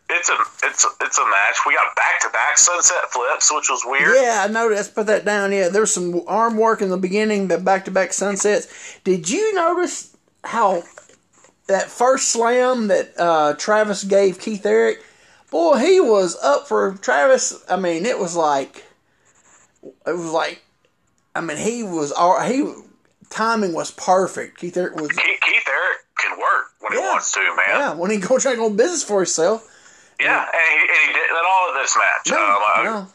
it's a it's a, it's a match. We got back to back sunset flips, which was weird. Yeah, I noticed. Put that down. Yeah, there was some arm work in the beginning, the back to back sunsets. Did you notice how that first slam that uh, Travis gave Keith Eric? Boy, he was up for Travis. I mean, it was like, it was like, I mean, he was all he timing was perfect. Keith Eric was Keith, Keith Eric can work when he wants to, man. yeah when he go try to go business for himself. Yeah, and he, and he did that all of this match. No, um, uh, no,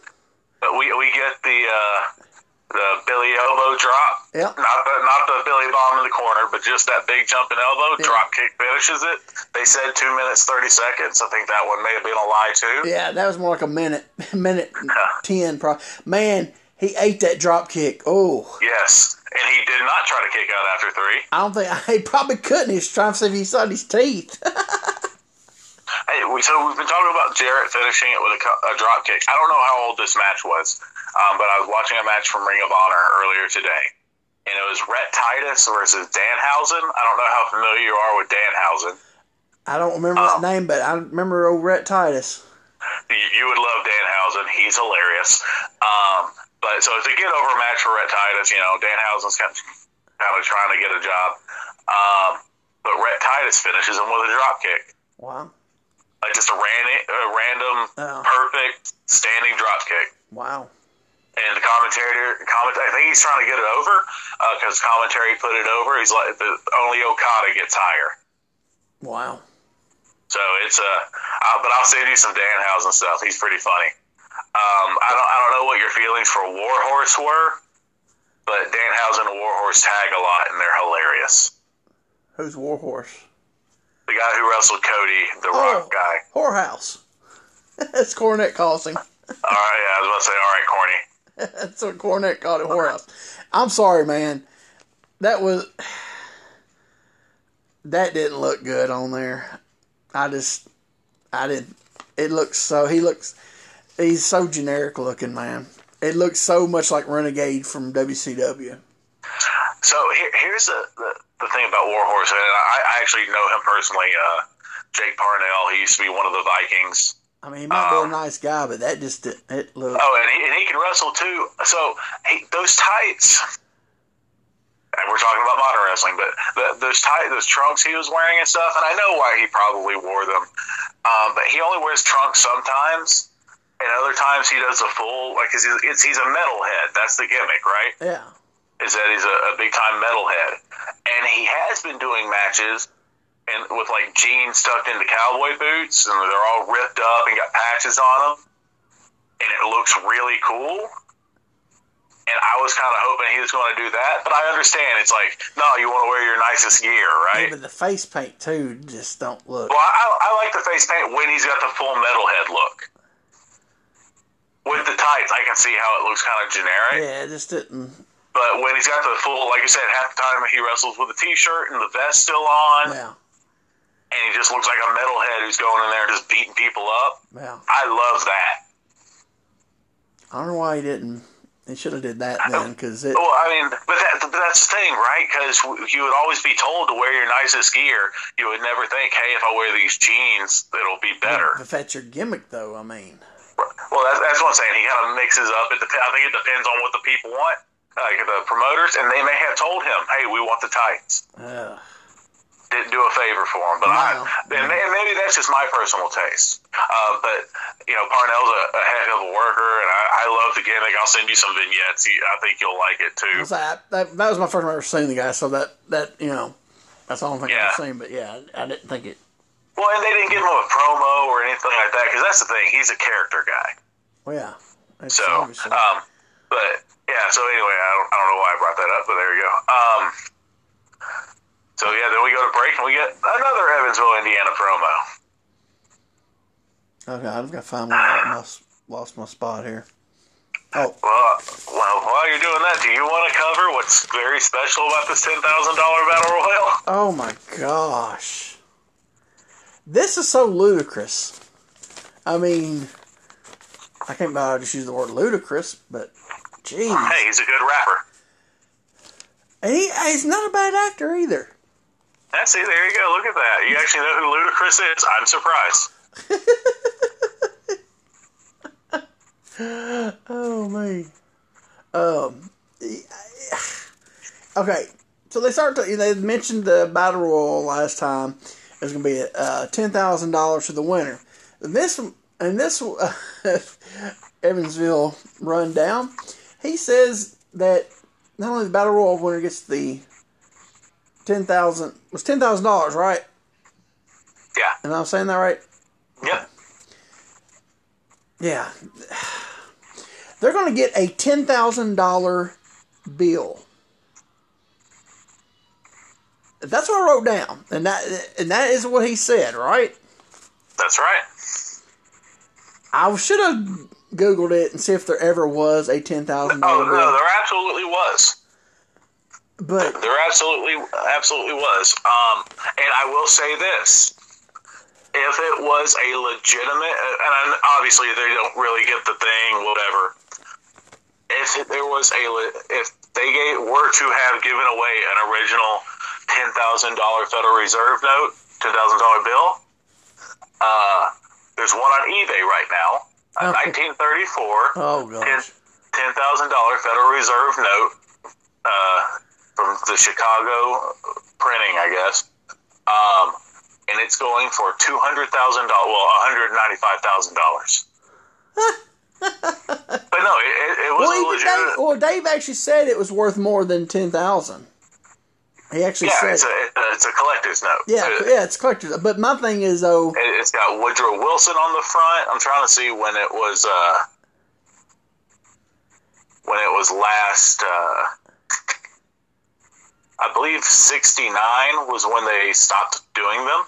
But we we get the uh, the Billy elbow drop. Yep. Not the not the Billy bomb in the corner, but just that big jumping elbow Yeah. drop kick finishes it. They said two minutes thirty seconds. I think that one may have been a lie too. Yeah, that was more like a minute, minute ten. Pro- Man, he ate that drop kick. Oh, Yes, and he did not try to kick out after three. I don't think he probably couldn't. He was trying to see if he saw his teeth. Hey, we, so we've been talking about Jarrett finishing it with a, a drop kick. I don't know how old this match was, um, but I was watching a match from Ring of Honor earlier today, and it was Rhett Titus versus Danhausen. I don't know how familiar you are with Danhausen. I don't remember Oh. that name, but I remember old Rhett Titus. You, you would love Danhausen. He's hilarious. Um, but so it's a get over match for Rhett Titus. You know, Danhausen's kind of, kind of trying to get a job. Um, but Rhett Titus finishes him with a drop kick. Wow, Like just a, ran, a random, Oh. perfect standing drop kick. wow. And the commentator, comment, I think he's trying to get it over because commentary put it over. He's like, the, only Okada gets higher. Wow. So it's a, uh, but I'll send you some Danhausen stuff. He's pretty funny. Um, I don't, I don't know what your feelings for Warhorse were, but Danhausen and Warhorse tag a lot, and they're hilarious. Who's Warhorse? The guy who wrestled Cody, the Oh. Rock guy. Whorehouse. That's Cornette calls him. All right, yeah, I was about to say, all right, corny. That's what Cornette called it. Whorehouse. I'm sorry, man. That was that didn't look good on there. I just I didn't. It looks so. He looks. He's so generic looking, man. It looks so much like Renegade from WCW. So here, here's the, the the thing about Warhorse, and I, I actually know him personally. Uh, Jake Parnell, he used to be one of the Vikings. I mean, he might be Um, a nice guy, but that just it looked. Oh, and he, and he can wrestle too. So he, those tights, and we're talking about modern wrestling, but the, those tight, those trunks he was wearing and stuff, and I know why he probably wore them. Um, but he only wears trunks sometimes, and other times he does a full like 'cause he's, it's, he's a metalhead. That's the gimmick, right? Yeah. Is that he's a, a big time metalhead, and he has been doing matches. And with like jeans tucked into cowboy boots, and they're all ripped up and got patches on them, and it looks really cool. And I was kind of hoping he was going to do that, but I understand it's like, no, you want to wear your nicest gear, Yeah, right? but the face paint too just don't look. Well, I, I like the face paint when he's got the full metalhead look. With the tights, I can see how it looks kind of generic. Yeah, it just didn't. But when he's got the full, like you said, half the time he wrestles with the t-shirt and the vest still on, Yeah. And he just looks like a metalhead who's going in there and just beating people up. Yeah. I love that. I don't know why he didn't. He should have did that then, because it. Well, I mean, but, that, but that's the thing, right? Because you would always be told to wear your nicest gear. You would never think, hey, if I wear these jeans, it'll be better. If that's your gimmick, though, I mean. Well, that's, that's what I'm saying. He kind of mixes up. It dep- I think it depends on what the people want, like the promoters, and they may have told him, hey, we want the tights. Uh, didn't do a favor for him. But No. I, and may- maybe that's just my personal taste. Uh, but you know, Parnell's a, a heck of a worker, and I, I love the gimmick. I'll send you some vignettes. I think you'll like it too. Was that, that that was my first time ever seeing the guy, so that that you know, that's all I'm thinking Yeah. I've seen. But yeah, I didn't think it. Well, and they didn't give him a promo or anything like that because that's the thing. He's a character guy. Well, yeah. So, um, but yeah. So anyway, I don't, I don't know why I brought that up, but there you go. Um, so yeah, then we go to break and we get another Evansville, Indiana promo. okay, I've got to find one. I lost, my spot here. Oh, Well, well, while you're doing that, do you want to cover what's very special about this ten thousand dollar battle royal? oh my gosh, this is so ludicrous. I mean, I can't believe I just use the word ludicrous, but geez, Hey, he's a good rapper. and he, he's not a bad actor either. That's it. There you go. Look at that. You actually know who Ludacris is. I'm surprised. Oh man. Um. Okay, so they start. To, they mentioned the battle royal last time. It's going to be uh, ten thousand dollars to the winner. This and this uh, Evansville rundown. He says that not only the battle royal winner gets the ten thousand was ten thousand dollars, right? Yeah. Am I'm saying that right? Yeah. Yeah. They're going to get a $10,000 bill. That's what I wrote down. And that and that is what he said, right? That's right. I should have googled it and see if there ever was a $10,000 Oh bill. no, there absolutely was. But There absolutely, absolutely was. Um, and I will say this: if it was a legitimate, and obviously they don't really get the thing, whatever. If there was a, if they gave, were to have given away an original ten thousand dollar Federal Reserve note, ten thousand dollar bill, uh, there's one on eBay right now, a Okay. 1934 oh gosh. ten thousand dollar Federal Reserve note uh, from the Chicago printing, I guess, um, and it's going for two hundred thousand dollars. Well, one hundred ninety five thousand dollars. but no, it, it, it was Well, legitimate. Dave, well, Dave actually said it was worth more than 10000 He actually yeah, said it's a it's a collector's note. Yeah, It- yeah, it's collector's. But my thing is though, It, it's got Woodrow Wilson on the front. I'm trying to see when it was uh, when it was last. Uh, I believe '69 was when they stopped doing them.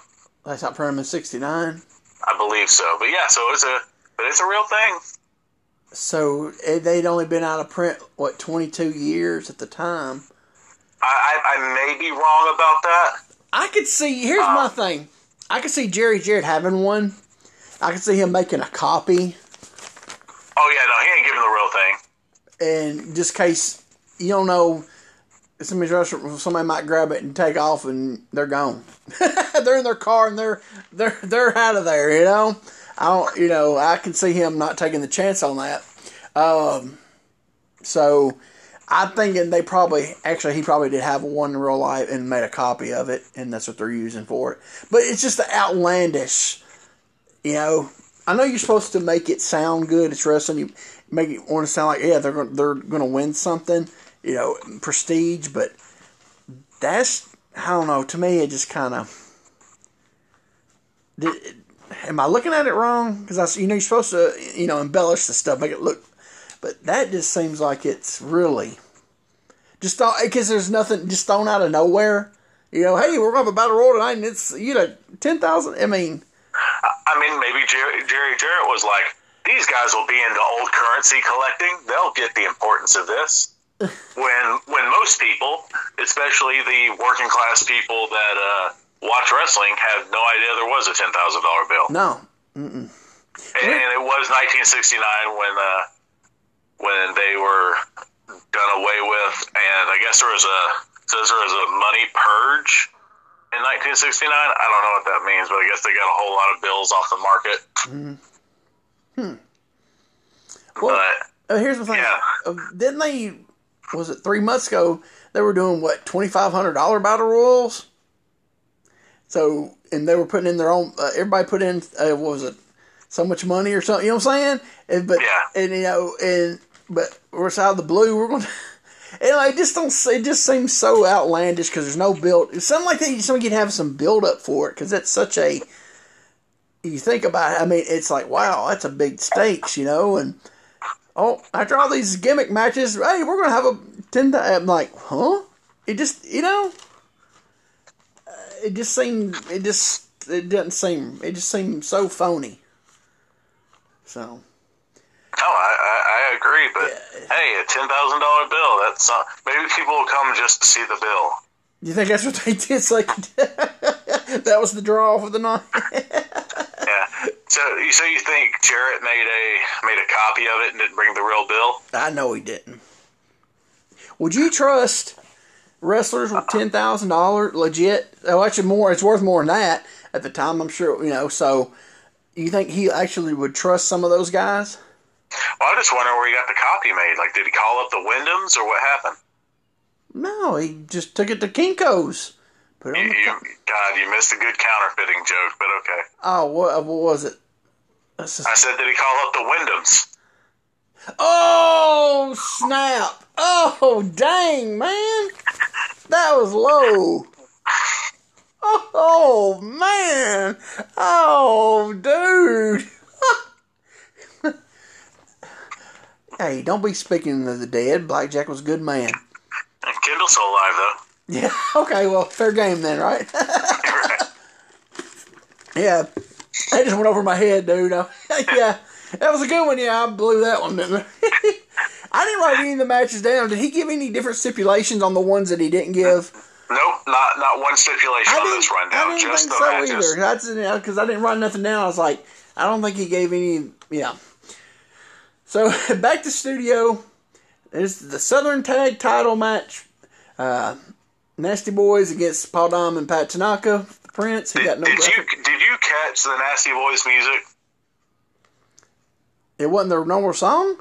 I stopped printing them in '69. I believe so. But yeah, so it's a but it's a real thing. So eh, they'd only been out of print what 22 years at the time. I, I, I may be wrong about that. I could see. Here's my thing. I could see Jerry Jarrett having one. I could see him making a copy, Oh yeah, no, he ain't giving the real thing. and just case you don't know, somebody's restaurant, somebody might grab it and take off, and they're gone. they're in their car and they're they're they're out of there. You know, I don't. You know, I can see him not taking the chance on that. Um, so I'm thinking they probably actually he probably did have one in real life and made a copy of it, and that's what they're using for it. But it's just outlandish, you know. I know you're supposed to make it sound good. It's wrestling. You make it want to sound like yeah they're they're going to win something, you know, prestige. But that's I don't know. To me, it just kind of. Am I looking at it wrong? Because I, you know, you're supposed to, you know, embellish the stuff, make it look, but that just seems like it's really just because there's nothing just thrown out of nowhere. You know, hey, we're going to have a battle royal tonight, and it's you know ten thousand. I mean, I mean, maybe Jerry, Jerry Jarrett was like, these guys will be into old currency collecting. They'll get the importance of this. When when most people, especially the working class people that uh, watch wrestling, have no idea there was a ten thousand dollar bill. no, and, and it was 1969 when uh, when they were done away with, and I guess there was a says there was a money purge in 1969. I don't know what that means, but I guess they got a whole lot of bills off the market. Hmm. well, But uh, here's the thing. Yeah. Uh, didn't they? Was it three months ago? They were doing what twenty five hundred dollar battle royals. So and they were putting in their own. Uh, everybody put in uh, what was it? So much money or something. You know what I'm saying? And, but Yeah. and you know and but we're out of the blue. We're going. to... Know, it just don't. It just seems so outlandish because there's no build. It sounds like they you could have some build up for it because it's such a. You think about it. I mean, it's like wow, that's a big stakes, you know. And oh, after all these gimmick matches, hey, we're gonna have a ten. I'm like, huh? It just, you know, uh, it just seemed. It just. It doesn't seem. It just seemed so phony. So No, I, I, I agree, but hey, a ten thousand dollar bill. That's not, maybe people will come just to see the bill. you think that's what they did? It's like that was the draw for the night. Yeah. So you so you think Jarrett made a made a copy of it and didn't bring the real bill? I know he didn't. Would you trust wrestlers with uh-uh. ten thousand dollars legit? Oh, actually, more. It's worth more than that at the time. I'm sure you know. So, you think he actually would trust some of those guys? Well, I just wonder where he got the copy made. Like, did he call up the Windhams or what happened? No, he just took it to Kinko's. Put it You, on the you, God, you missed a good counterfeiting joke, but okay. oh, what, uh, what was it? Just- I said, did he call up the Windhams? oh snap! Oh dang, man, that was low. Oh man! Oh dude! hey, don't be speaking of the dead. Blackjack was a good man. And Kendall's still alive, though. Yeah. Okay. Well, fair game then, right? yeah. That just went over my head, dude. Yeah. That was a good one. Yeah, I blew that one, didn't I? I didn't write any of the matches down. Did he give any different stipulations on the ones that he didn't give? nope, not not one stipulation I on this I rundown. didn't Just think the so matches. either. That's because I didn't write nothing down. I was like, I don't think he gave any. Yeah. So back to studio. There's the Southern Tag Title match. Uh, Nasty Boys against Paul Diamond and Pat Tanaka. The Prince. He got Did, no. did you did you catch the Nasty Boys music? It wasn't their normal song.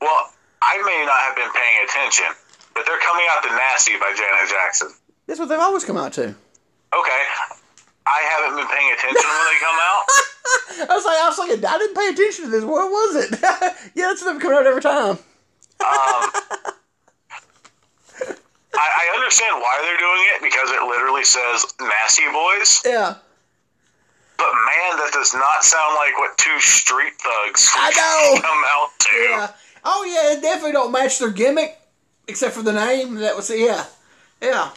Well, I may not have been paying attention, but they're coming out to Nasty by Janet Jackson. That's what they've always come out to. Okay. I haven't been paying attention when they come out. I was like, I was like, I didn't pay attention to this. What was it? yeah, that's what they've coming out every time. Um, I, I understand why they're doing it because it literally says Nasty Boys, Yeah, but man, that does not sound like what two street thugs I know. come out to. yeah. Oh yeah, it definitely don't match their gimmick, except for the name. That was yeah, yeah.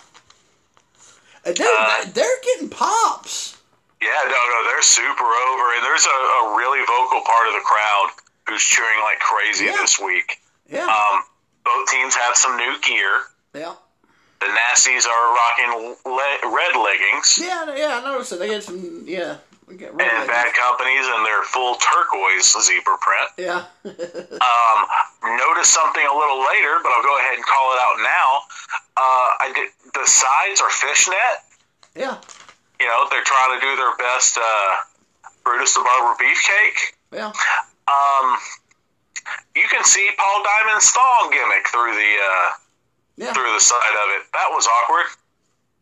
They're, Uh, they're getting pops. Yeah, no, no, they're super over, and there's a, a really vocal part of the crowd who's cheering like crazy Yeah. this week. Yeah, Um, both teams have some new gear. yeah, The Nasties are rocking le- red leggings, yeah, yeah. I noticed it. They got some. Yeah, we got red and leggings. Bad Companies in their full turquoise zebra print. Yeah, Um, notice something a little later, but I'll go ahead and call it out now. Uh, I did, the sides are fishnet. yeah, You know, they're trying to do their best uh, Brutus the Barber beefcake. yeah. Um, you can see Paul Diamond's thong gimmick through the uh, Yeah, through the side of it. That was awkward.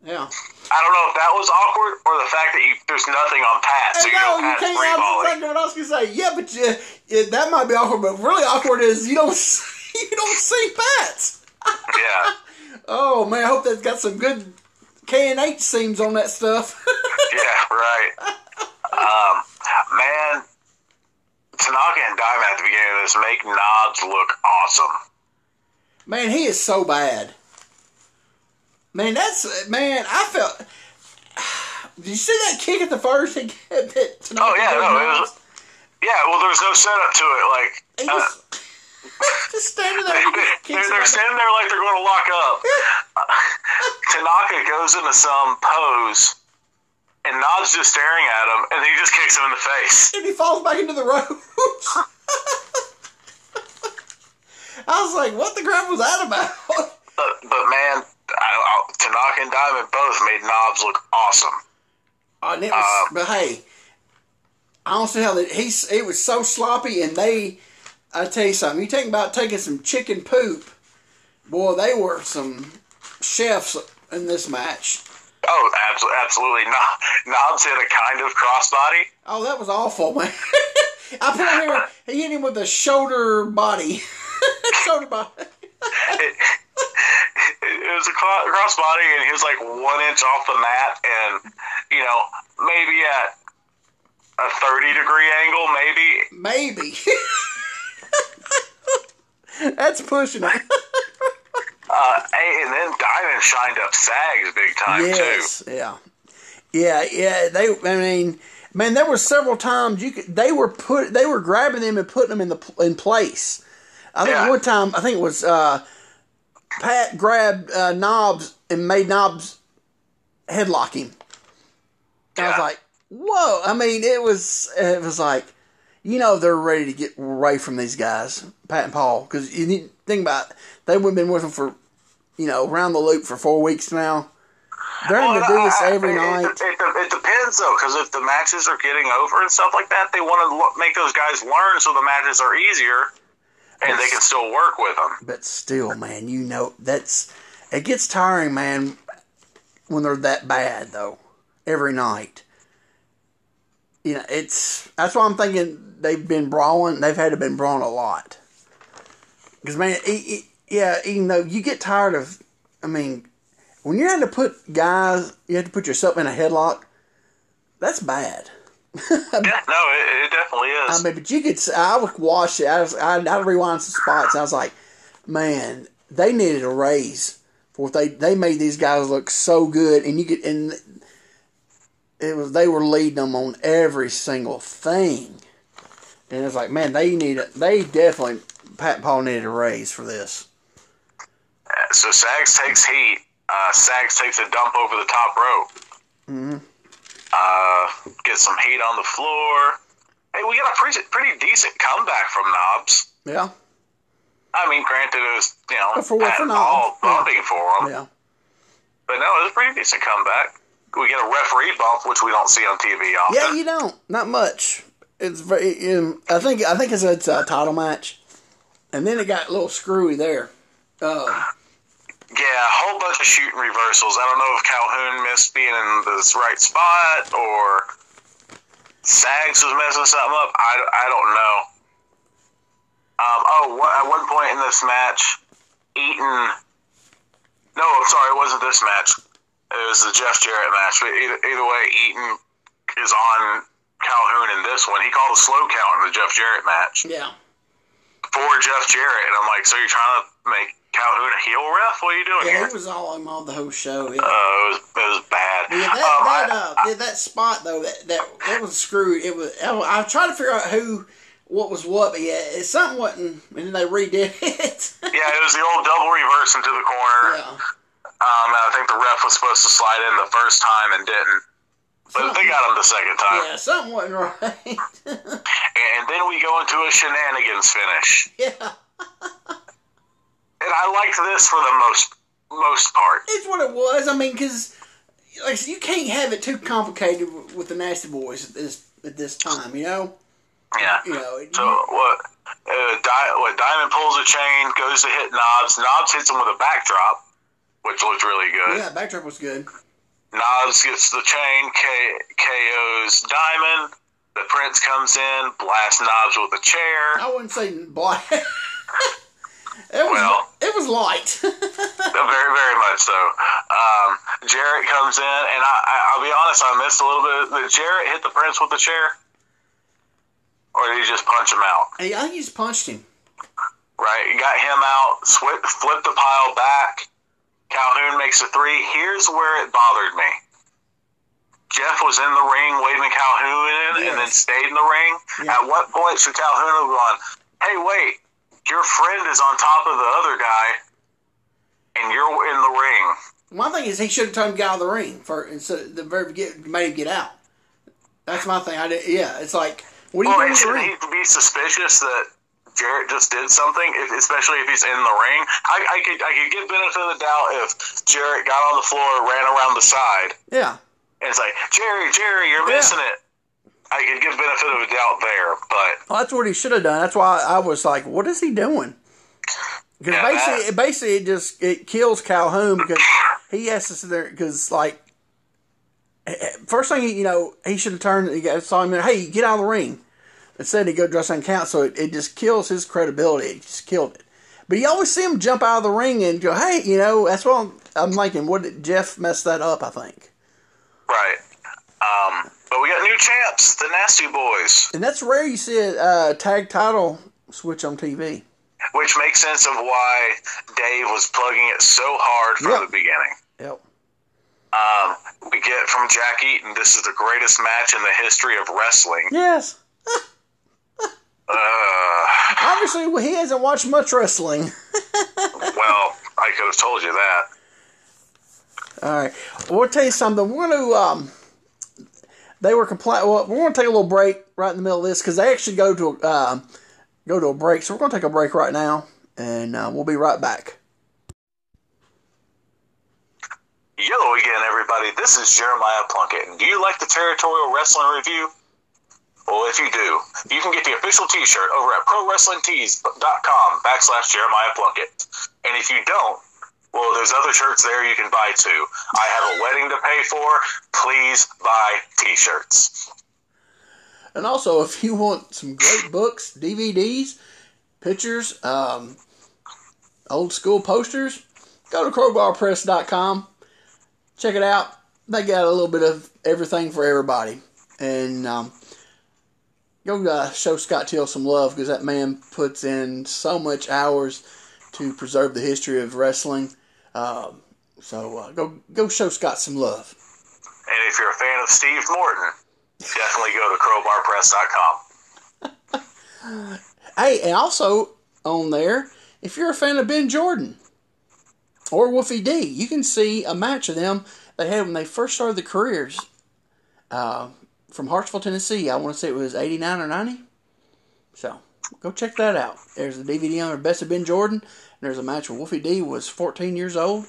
yeah. I don't know if that was awkward or the fact that you there's nothing on Pat, so Hey, you no, know you Pat's can't. free I was balling. thinking what I was gonna say. Yeah, but you, yeah, that might be awkward. But really awkward is you don't see, you don't see Pats. Yeah, Oh man, I hope that's got some good K and H seams on that stuff. yeah, right. Um, man, Tanaka and Diamond at the beginning of this make Knobs look awesome. Man, he is so bad. Man, that's man. I felt. Did you see that kick at the first? He that Tanaka Oh, yeah, no, it was- Yeah, well, there's no setup to it. Like, uh, just, just standing there. They, they're, it they're like- standing there like they're going to lock up. Tanaka goes into some pose, and Knobs just staring at him, and he just kicks him in the face. and he falls back into the ropes. I was like, what the crap was that about? But, but man, I, I, Tanaka and Diamond both made Knobs look awesome. Oh, and it was, uh, but hey, I don't see how that he's. It was so sloppy, and they. I tell you something. You talk about taking some chicken poop. Boy, they were some chefs in this match. Oh, absolutely, not. Knobs hit a kind of crossbody. Oh, that was awful, man. I put on here. He hit him with a shoulder body. body. It, it was a crossbody, and he was like one inch off the mat, and you know maybe at a thirty degree angle, maybe. Maybe. That's pushing it. Uh, hey, and then Diamond shined up Sags big time yes. Yeah. Yeah. Yeah. They. I mean, man, there were several times you could. They were put. They were grabbing them and putting them in the in place. I think Yeah. one time. I think it was uh, Pat grabbed uh, Knobs and made Knobs headlock him. I was like, whoa! I mean, it was. It was like. You know they're ready to get away from these guys, Pat and Paul, because you need think about it, they've been with them for, you know, around the loop for four weeks now. They're having to do this I- I- every it, night. It, it, it depends though, because if the matches are getting over and stuff like that, they want to make those guys learn so the matches are easier, and they can still work with them. But still, man, you know that's it gets tiring, man, when they're that bad though. Every night. You know, it's that's why I'm thinking they've been brawling. They've had to been brawling a lot. Because man, it, it, yeah, even though you get tired of, I mean, when you're having to put guys, you have to put yourself in a headlock. That's bad. Yeah, no, it, it definitely is. I mean, but you could. I would watch it. I was. I, I'd rewind some spots. I was like, man, they needed a raise for what they they made these guys look so good, and you could and it was they were leading them on every single thing, and it's like, man, they need it. They definitely Pat and Paul needed a raise for this. so Sags takes heat. Uh, Sags takes a dump over the top rope. Mm-hmm. Uh, gets some heat on the floor. Hey, we got a pretty, pretty decent comeback from Knobs. Yeah, I mean, granted, it was you know for what- for Knobs, Paul yeah. bumping for him, yeah. but no, it was a pretty decent comeback. We get a referee bump, which we don't see on TV often. Yeah, you don't. Not much. It's very. Um, I think. I think it's a, it's a title match, and then it got a little screwy there. Uh, Yeah, a whole bunch of shooting reversals. I don't know if Calhoun missed being in this right spot or Sags was messing something up. I, I don't know. Um, oh, what, at one point in this match, Eaton. No, I'm sorry, it wasn't this match. It was the Jeff Jarrett match. But either, either way, Eaton is on Calhoun in this one. He called a slow count in the Jeff Jarrett match yeah. for Jeff Jarrett, and I'm like, so you're trying to make Calhoun a heel ref? What are you doing Yeah, here? he was all on the whole show. Yeah. Uh, it was it was bad. Yeah, that Um, that I- uh, yeah, that spot though that that that was screwed. It was. I, I was trying to figure out who, what was what, but yeah, it, something wasn't, and then they redid it. yeah, it was the old double reverse into the corner. yeah, Um, and I think the ref was supposed to slide in the first time and didn't, but they got him the second time. yeah, something wasn't right. And then we go into a shenanigans finish, yeah, liked this for the most most part. it's what it was. I mean, because like said, you can't have it too complicated with, the Nasty Boys at this at this time. You know, Yeah. you know. it- So what? Uh, Di- what? Diamond pulls a chain, goes to hit Knobs. Knobs hits him with a backdrop, which looked really good. yeah, backdrop was good. Knobs gets the chain, K- KO's Diamond. The Prince comes in, blasts Knobs with a chair. I wouldn't say black. it was Well- it was light. Very, very much so. Um, Jarrett comes in, and I, I, I'll be honest, I missed a little bit. Did Jarrett hit the Prince with the chair? Or did he just punch him out? I think he just punched him. Right? Got him out, swi flipped the pile back. Calhoun makes a three. Here's where it bothered me. Jeff was in the ring waving Calhoun in and then stayed in the ring. Yeah. At what point should Calhoun have gone, hey, wait, your friend is on top of the other guy and you're in the ring? My thing is he should have told him get out of the ring for instead the very get made him get out. That's my thing. I did, yeah, it's like what are you Well, doing and shouldn't he be suspicious that Jarrett just did something, if, especially if he's in the ring? I, I could I could give benefit of the doubt if Jarrett got on the floor, ran around the side, Yeah, and it's like Jerry, Jerry, you're Yeah. missing it. I could give benefit of the doubt there, but well, that's what he should have done. That's why I was like, what is he doing? Because Yeah, basically, basically, it just it kills Calhoun because he has to sit there because like first thing you know, he should have turned. He got, saw him. And, hey, get out of the ring. Instead, he go dress on count. So it, it just kills his credibility. It just killed it. But you always see him jump out of the ring and go, hey, you know, that's what I'm, I'm thinking. What did Jeff messed that up? I think. Right. Um, but we got new champs, the Nasty Boys. And that's rare you see a uh, tag title switch on TV. Which makes sense of why Dave was plugging it so hard from Yep. the beginning. Yep. Um, we get from Jack Eaton, this is the greatest match in the history of wrestling. Yes. Uh, Obviously, well, he hasn't watched much wrestling. well, I could have told you that. All right. Well, we'll tell you something. We're going to. Um, they were complaining. Well, we're going to take a little break right in the middle of this because they actually go to uh, go to a break. So we're going to take a break right now, and uh, we'll be right back. Hello again, everybody. This is Jeremiah Plunkett. Do you like the Territorial Wrestling Review? Well, if you do, you can get the official T-shirt over at ProWrestlingTees.com backslash Jeremiah Plunkett. And if you don't, there's other shirts there you can buy too. I have a wedding to pay for. Please buy T-shirts. And also, if you want some great books, DVDs, pictures, um, old school posters, go to crowbarpress.com. Check it out. They got a little bit of everything for everybody. And um, go uh, show Scott Teal some love because that man puts in so much hours to preserve the history of wrestling. Um, so uh, go go show Scott some love. And if you're a fan of Steve Morton, definitely go to crowbarpress.com. Hey, and also on there, if you're a fan of Ben Jordan or Wolfie D, you can see a match of them they had when they first started their careers uh, from Hartsville, Tennessee. I want to say it was 89 or 90. So go check that out. There's a DVD on there, Best of Ben Jordan. There's a match where Wolfie D was 14 years old.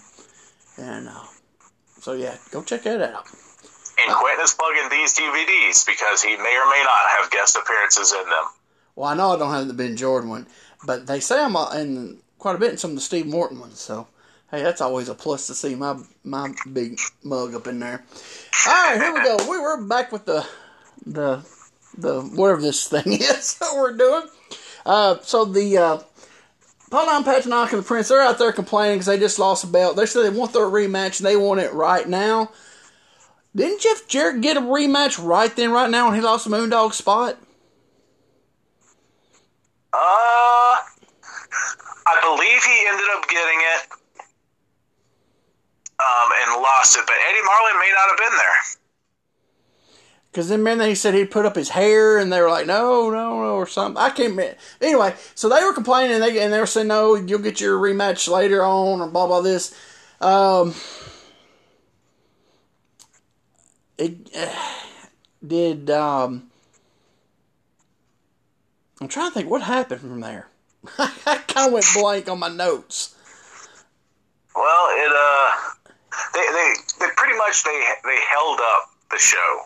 And uh, so, yeah, go check that out. And Quentin is plugging these DVDs because he may or may not have guest appearances in them. Well, I know I don't have the Ben Jordan one, but they say I'm uh, in quite a bit in some of the Steve Morton ones. So, hey, that's always a plus to see my my big mug up in there. All right, here we go. We were back with the the the whatever this thing is that we're doing. Uh, so the uh, Pauline Patriarch and the Prince they're out there complaining because they just lost a belt. They said they want their rematch and they want it right now. Didn't Jeff Jarrett get a rematch right then, right now, when he lost the Moondog spot? Uh, I believe he ended up getting it um, and lost it, but Eddie Marlin may not have been there. Because then, man, he said he'd put up his hair, and they were like, no, no, no, or something. I can't. Anyway, so they were complaining, and they, and they were saying, no, you'll get your rematch later on, or blah, blah, this. Um, it did, um, I'm trying to think what happened from there. I kind of went blank on my notes. Well, it uh, they they, they pretty much they they held up the show.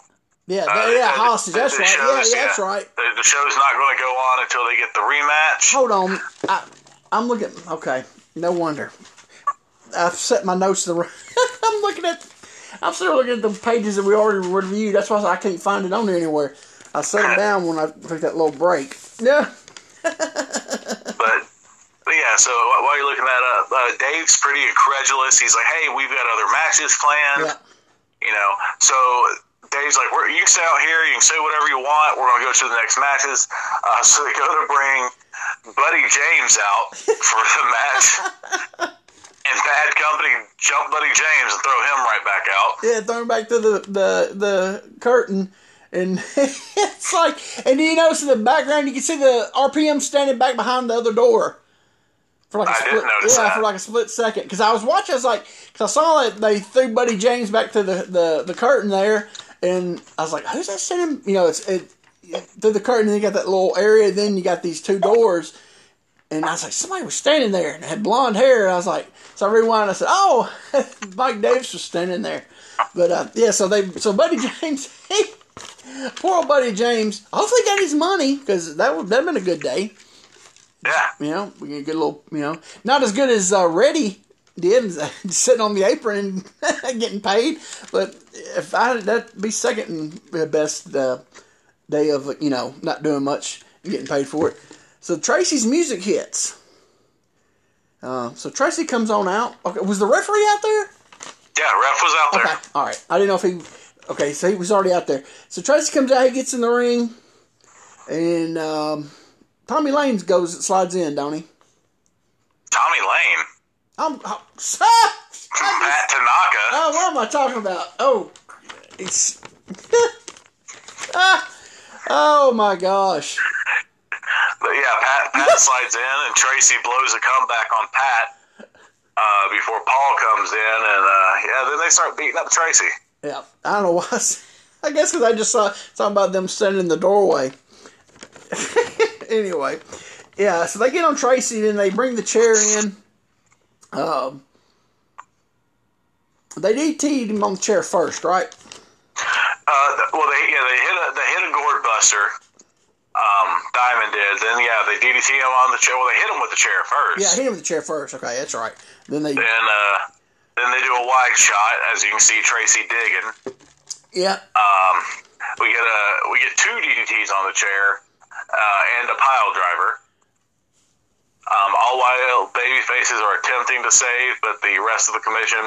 Yeah, Uh, yeah, the- hostage. That's right. Yeah, shows, yeah, that's right. The, the show's not going to go on until they get the rematch. Hold on. I, I'm looking. Okay, no wonder. I've set my notes to the. I'm looking at. I'm still looking at the pages that we already reviewed. That's why I can't find it on there anywhere. I set them down when I took that little break. Yeah. But, but yeah, so while you're looking that up, uh, Dave's pretty incredulous. He's like, "Hey, we've got other matches planned." Yeah. You know, so Dave's like, We're, "You can stay out here. You can say whatever you want. We're gonna go to the next matches." Uh, so they go to bring Buddy James out for the match, and Bad Company jump Buddy James and throw him right back out. Yeah, throwing back to the the the curtain, and it's like, and you notice in the background you can see the RPM standing back behind the other door for like a I split, didn't notice yeah, that. for like a split second. Because I was watching, I was like, because I saw that they threw Buddy James back to the the the curtain there, and I was like, who's that sitting? You know, it's it through the curtain. And you got that little area. Then you got these two doors. And I was like, somebody was standing there and had blonde hair. And I was like, so I rewound. I said, oh, Mike Davis was standing there. But uh, yeah, so they, so Buddy James, he, poor old Buddy James. Hopefully, got his money because that would that'd been a good day. Yeah, You know, we get a good little, you know, not as good as uh, Reddy did, sitting on the apron and getting paid. But if I that'd be second best uh, day of you know not doing much and getting paid for it. So Tracy's music hits. Uh, so Tracy comes on out. Okay, was the referee out there? Yeah, ref was out there. Okay, all right. I didn't know if he. Okay, so he was already out there. So Tracy comes out. He gets in the ring, and um, Tommy Lane goes slides in, don't he? Tommy Lane, I'm. Oh, Pat Tanaka. oh, what am I talking about? Oh, it's. ah, oh my gosh. But yeah, Pat, Pat slides in, and Tracy blows a comeback on Pat uh, before Paul comes in, and uh, yeah, then they start beating up Tracy. Yeah, I don't know why. I guess because I just saw something about them standing in the doorway. anyway, yeah, so they get on Tracy, then they bring the chair in. Um, they DT'd him on the chair first, right? Uh, well, they yeah they hit a they hit a gourd buster. Um, Diamond did. Then yeah, they DDT him on the chair. Well, they hit him with the chair first. Yeah, hit him with the chair first. Okay, that's right. Then they, Then uh, then they do a wide shot, as you can see Tracy digging. yeah, Um, we get a we get two DDTs on the chair uh, and a pile driver. Um, all while baby faces are attempting to save, but the rest of the commission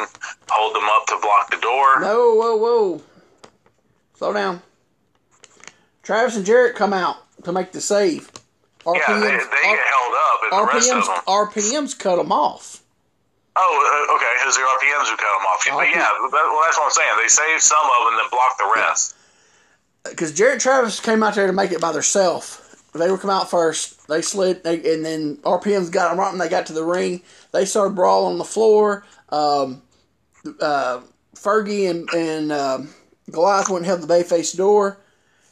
hold them up to block the door. no, whoa, whoa, slow down. Travis and Jarrett come out to make the save. RPMs, Yeah, they, they get held up, and the rest of RPMs, them. RPMs cut them off. Oh, uh, okay. It was the RPMs who cut them off. But yeah, that, well, that's what I'm saying. They saved some of them, then blocked the rest. because Jarrett and Travis came out there to make it by themselves. They were come out first. They slid, they, and then RPM's got them right when they got to the ring. They started brawling on the floor. Um, uh, Fergie and, and um Goliath went and held the Bayface door.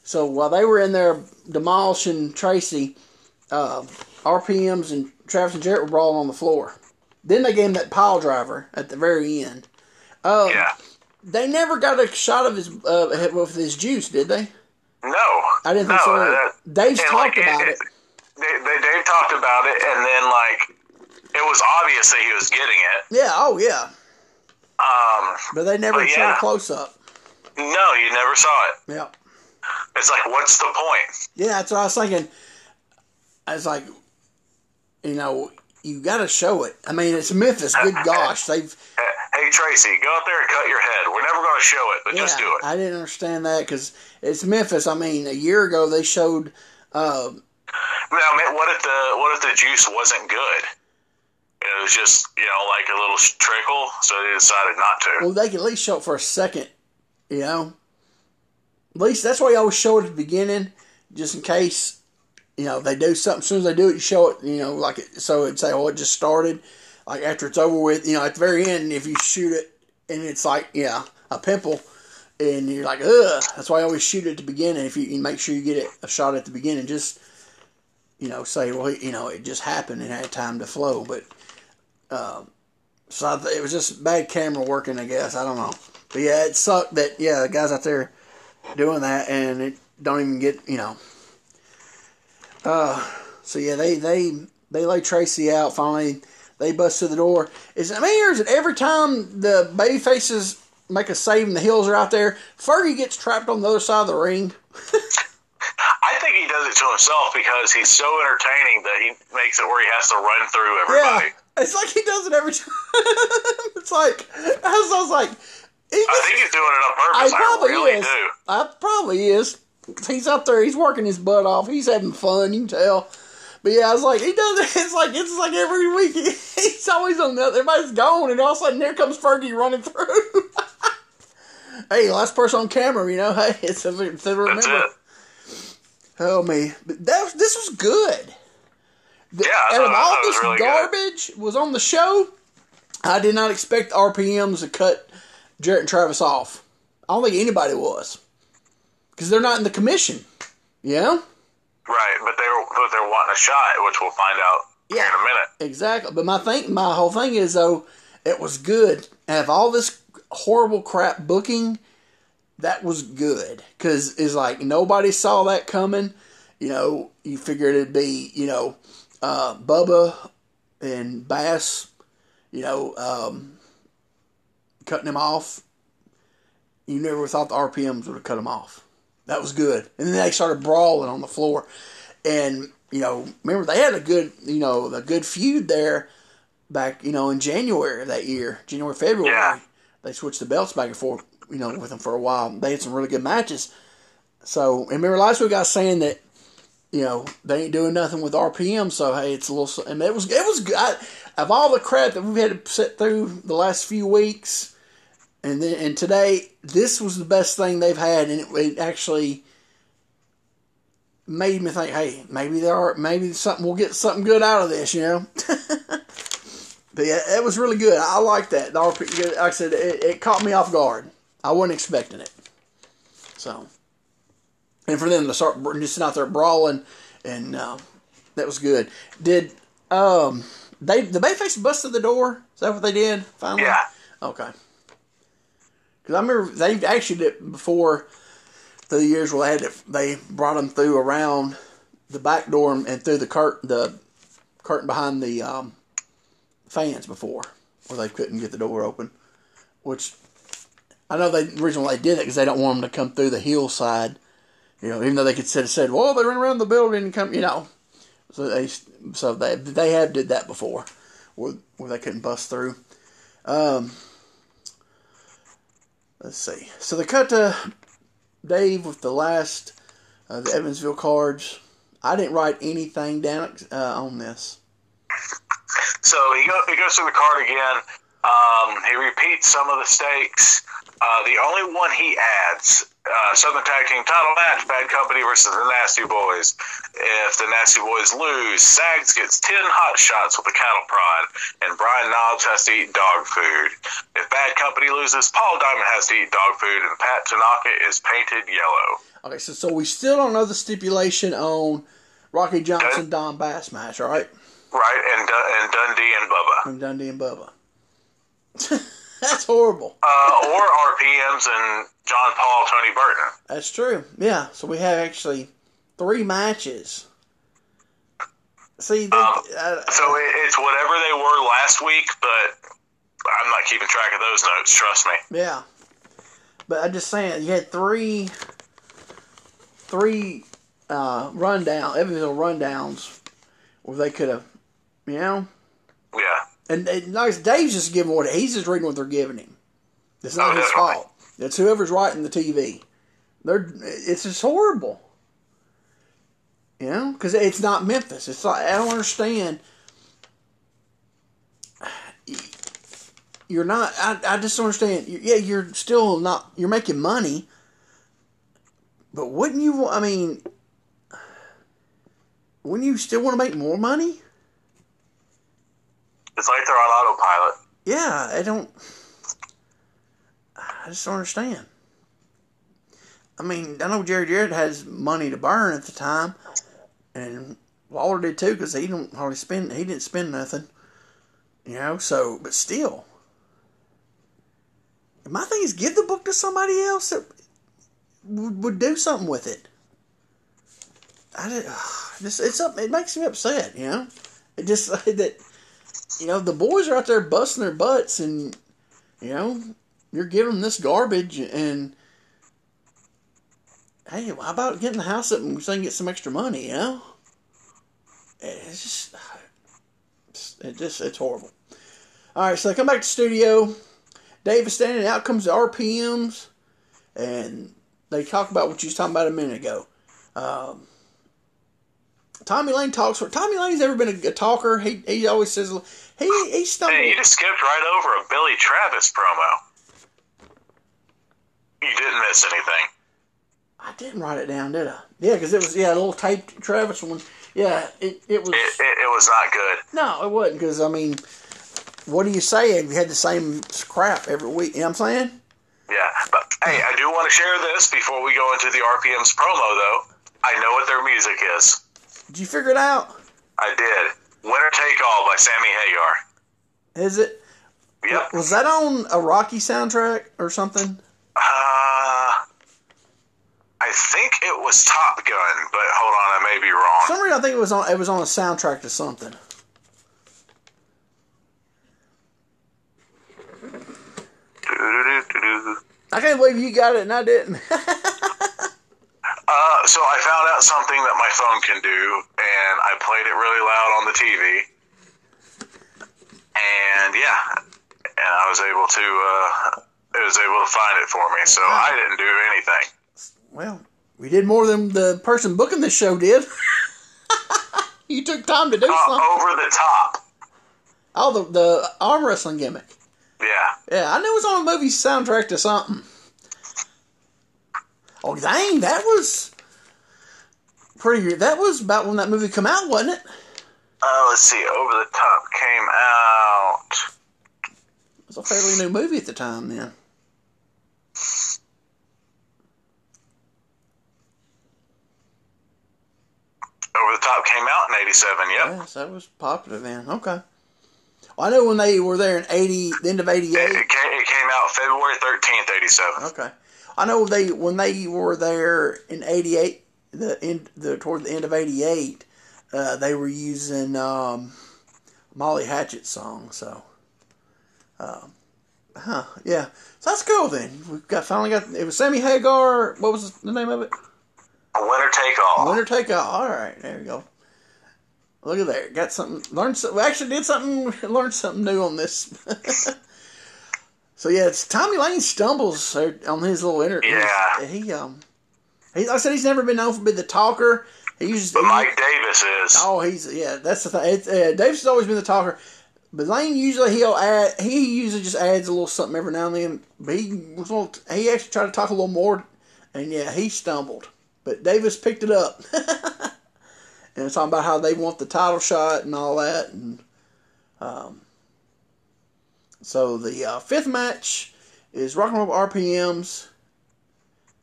So while they were in there demolishing Tracy, uh, RPMs and Travis and Jarrett were brawling on the floor. Then they gave him that pile driver at the very end. Um, Yeah. They never got a shot of his uh, with his juice, did they? No, I didn't think no, so. that- Dave's talked like, about it. They, they, Dave talked about it, and then like it was obvious that he was getting it. Yeah, oh yeah. Um, But they never But showed yeah. a close up. no, you never saw it. Yeah. It's like, what's the point? Yeah, that's what I was thinking. I was like, you know, you got to show it. I mean, it's Memphis. Good gosh, they've. Tracy, go out there and cut your head. We're never going to show it, but Yeah, just do it. I didn't understand that because it's Memphis. I mean, a year ago they showed. Uh, Now, man, what if the what if the juice wasn't good? It was just you know like a little trickle, so they decided not to. well, they can at least show it for a second. You know, at least that's why you always show it at the beginning, just in case. You know, they do something. As soon as they do it, you show it. You know, like it, so it'd say, "Oh, it just started." Like after it's over with, you know, at the very end, if you shoot it and it's like, yeah, a pimple, and you're like, ugh. That's why I always shoot it at the beginning. If you, you make sure you get it a shot at the beginning, just you know, say, well, you know, it just happened and had time to flow. But um, so I it was just bad camera working, I guess. I don't know, but yeah, it sucked that yeah, the guys out there doing that and it don't even get you know. Uh, so yeah, they they they lay Tracy out finally. They bust through the door. Is I mean, or is it every time the baby faces make a save and the heels are out there, Fergie gets trapped on the other side of the ring? I think he does it to himself because he's so entertaining that he makes it where he has to run through everybody. Yeah, it's like he does it every time. it's like I was, I was like, he I think he's doing it on purpose. I, probably really is. do. I probably is. He's out there. He's working his butt off. He's having fun. You can tell. But yeah, I was like, he does it. It's like it's like every week. he's always on the. Everybody's gone, and all of a sudden, there comes Fergie running through. hey, last person on camera. You know, hey, it's a, it's a remember. it. Oh me, but that this was good. The, Yeah, out of all thought it was this really good. garbage was on the show, I did not expect RPMs to cut Jarrett and Travis off. I don't think anybody was because they're not in the commission. Yeah, Right, but they were but they're wanting a shot, which we'll find out Yeah. in a minute. exactly. But my thing, my whole thing is though, it was good. Out of all this horrible crap booking, that was good because it's like nobody saw that coming. You know, you figured it'd be you know uh, Bubba and Bass, you know, um, cutting him off. You never thought the RPMs would have cut him off. That was good. And then they started brawling on the floor. And, you know, remember they had a good, you know, a good feud there back, you know, in January of that year, January, February. Yeah. They switched the belts back and forth, you know, with them for a while. They had some really good matches. So, and remember last week I was saying that, you know, they ain't doing nothing with RPM. So hey, it's a little. And it was it was good. I, of all the crap that we've had to sit through the last few weeks, and then and today, this was the best thing they've had, and it, it actually made me think, hey, maybe there are maybe something we'll get something good out of this, you know. but yeah, it was really good. I like that. The RP, like I said, it, it caught me off guard. I wasn't expecting it. So, and for them to start just out there brawling, and uh, that was good. Did um they the Bayface busted the door? Is that what they did finally? Yeah. Okay. Because I remember they actually did before the years where they had it, they brought them through around the back door and through the curtain the curtain behind the um, fans before, where they couldn't get the door open. Which I know they originally they did it because they don't want them to come through the hillside. You know, even though they could said said, well, they ran around the building and come, you know. So they so they they have did that before, where where they couldn't bust through. Um, let's see. So they cut to Dave with the last uh, the Evansville cards. I didn't write anything down uh, on this. So he, go, he goes through the card again. Um, he repeats some of the stakes. Uh, the only one he adds, uh, Southern Tag Team title match, Bad Company versus the Nasty Boys. If the Nasty Boys lose, Sags gets 10 hot shots with the cattle prod, and Brian Knobs has to eat dog food. If Bad Company loses, Paul Diamond has to eat dog food, and Pat Tanaka is painted yellow. Okay, so so we still don't know the stipulation on Rocky Johnson Don Bass match, all right? Right, and, Dun- and Dundee and Bubba. From Dundee and Bubba. That's horrible. Uh, or RPMs and John Paul, Tony Burton. That's true. Yeah. So we have actually three matches. See, they, Um, uh, So it, it's whatever they were last week, but I'm not keeping track of those notes. Trust me. yeah. But I'm just saying, you had three, three uh, rundown, Evansville rundowns, where they could have, you know, Yeah. And, and nice. Dave's just giving what he's just reading what they're giving him. It's not Oh, his fault. It's whoever's writing the TV. They're it's just horrible. You know, because it's not Memphis. It's like I don't understand. You're not. I, I just don't understand. You- Yeah, you're still not. You're making money, but wouldn't you? I mean, wouldn't you still want to make more money? It's like they're on autopilot. Yeah, I don't. I just don't understand. I mean, I know Jerry Jarrett has money to burn at the time, and Waller did too because he don't hardly spend. He didn't spend nothing, you know. So, but still, my thing is give the book to somebody else that would, would do something with it. I just, it's up. It makes me upset, you know. It just that you know, the boys are out there busting their butts, and you know, you're giving them this garbage, and hey, how about getting the house up and so they can get some extra money? You know, it's just, it just, it's horrible. All right, so they come back to studio. Dave is standing. Out comes the RPMs, and they talk about what you was talking about a minute ago. Um, Tommy Lane talks for Tommy Lane's never been a, a talker. He he always says he he stumbled. Hey, you just skipped right over a Billy Travis promo. You didn't miss anything. I didn't write it down, did I? Yeah, because it was yeah a little taped Travis one. Yeah, it it was. It, it, it was not good. No, it wasn't because I mean, what do you say you had the same crap every week? You know what I'm saying? Yeah, but hey, I do want to share this before we go into the RPM's promo, though. I know what their music is. Did you figure it out? I did. Winner Take All by Sammy Hagar. Is it? Yep. Was that on a Rocky soundtrack or something? Uh, I think it was Top Gun, but hold on, I may be wrong. For some reason, I think it was on. It was on a soundtrack to something. I can't believe you got it and I didn't. Uh, so I found out something that my phone can do, and I played it really loud on the TV. And yeah, and I was able to, uh, it was able to find it for me. So I didn't do anything. well, we did more than the person booking the show did. you took time to do Uh, something. over the top. Oh, the the arm wrestling gimmick. Yeah. Yeah, I knew it was on a movie soundtrack to something. Oh dang, that was pretty. That was about when that movie come out, wasn't it? Uh, let's see. Over the top came out. It was a fairly new movie at the time then. Over the top came out in '87. Yep. Yes, that was popular then. Okay. Well, I know when they were there in eighty, the end of eighty It, came, it came out February 13th, '87. Okay. I know they when they were there in eighty eight, the end the toward the end of eighty eight, uh, they were using um, Molly Hatchet song. So, um, huh, yeah. So that's cool. Then we got finally got it was Sammy Hagar. What was the name of it? Winner take all. Winner take all. All right, there you go. Look at there. Got something. Learned. Some, we actually did something. Learned something new on this. so yeah, it's Tommy Lane stumbles on his little interview. Yeah. He um. He, like I said he's never been known for being the talker. He uses. But Mike Davis is. Oh, he's yeah. That's the thing. It's, uh, Davis has always been the talker, but Lane usually he'll add. He usually just adds a little something every now and then. But he was one- he actually tried to talk a little more, and yeah, he stumbled. But Davis picked it up, and it's talking about how they want the title shot and all that, and um. So the uh, fifth match is Rock and Roll RPMs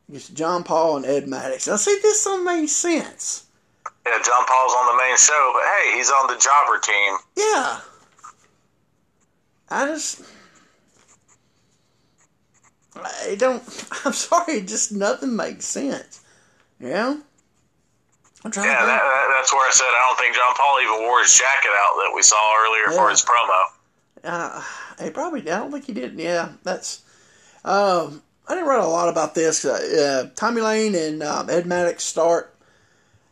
against John Paul and Ed Maddox. Now see, this don't make sense. Yeah, John Paul's on the main show, but hey, he's on the jobber team. Yeah. I just. I don't. I'm sorry, just nothing makes sense. Know? I'm trying Yeah, to that, that, that's where I said I don't think John Paul even wore his jacket out that we saw earlier for his promo. Uh, he probably. I don't think he did. Yeah, that's. Um, I didn't write a lot about this. Uh, uh, Tommy Lane and um, Ed Maddox start.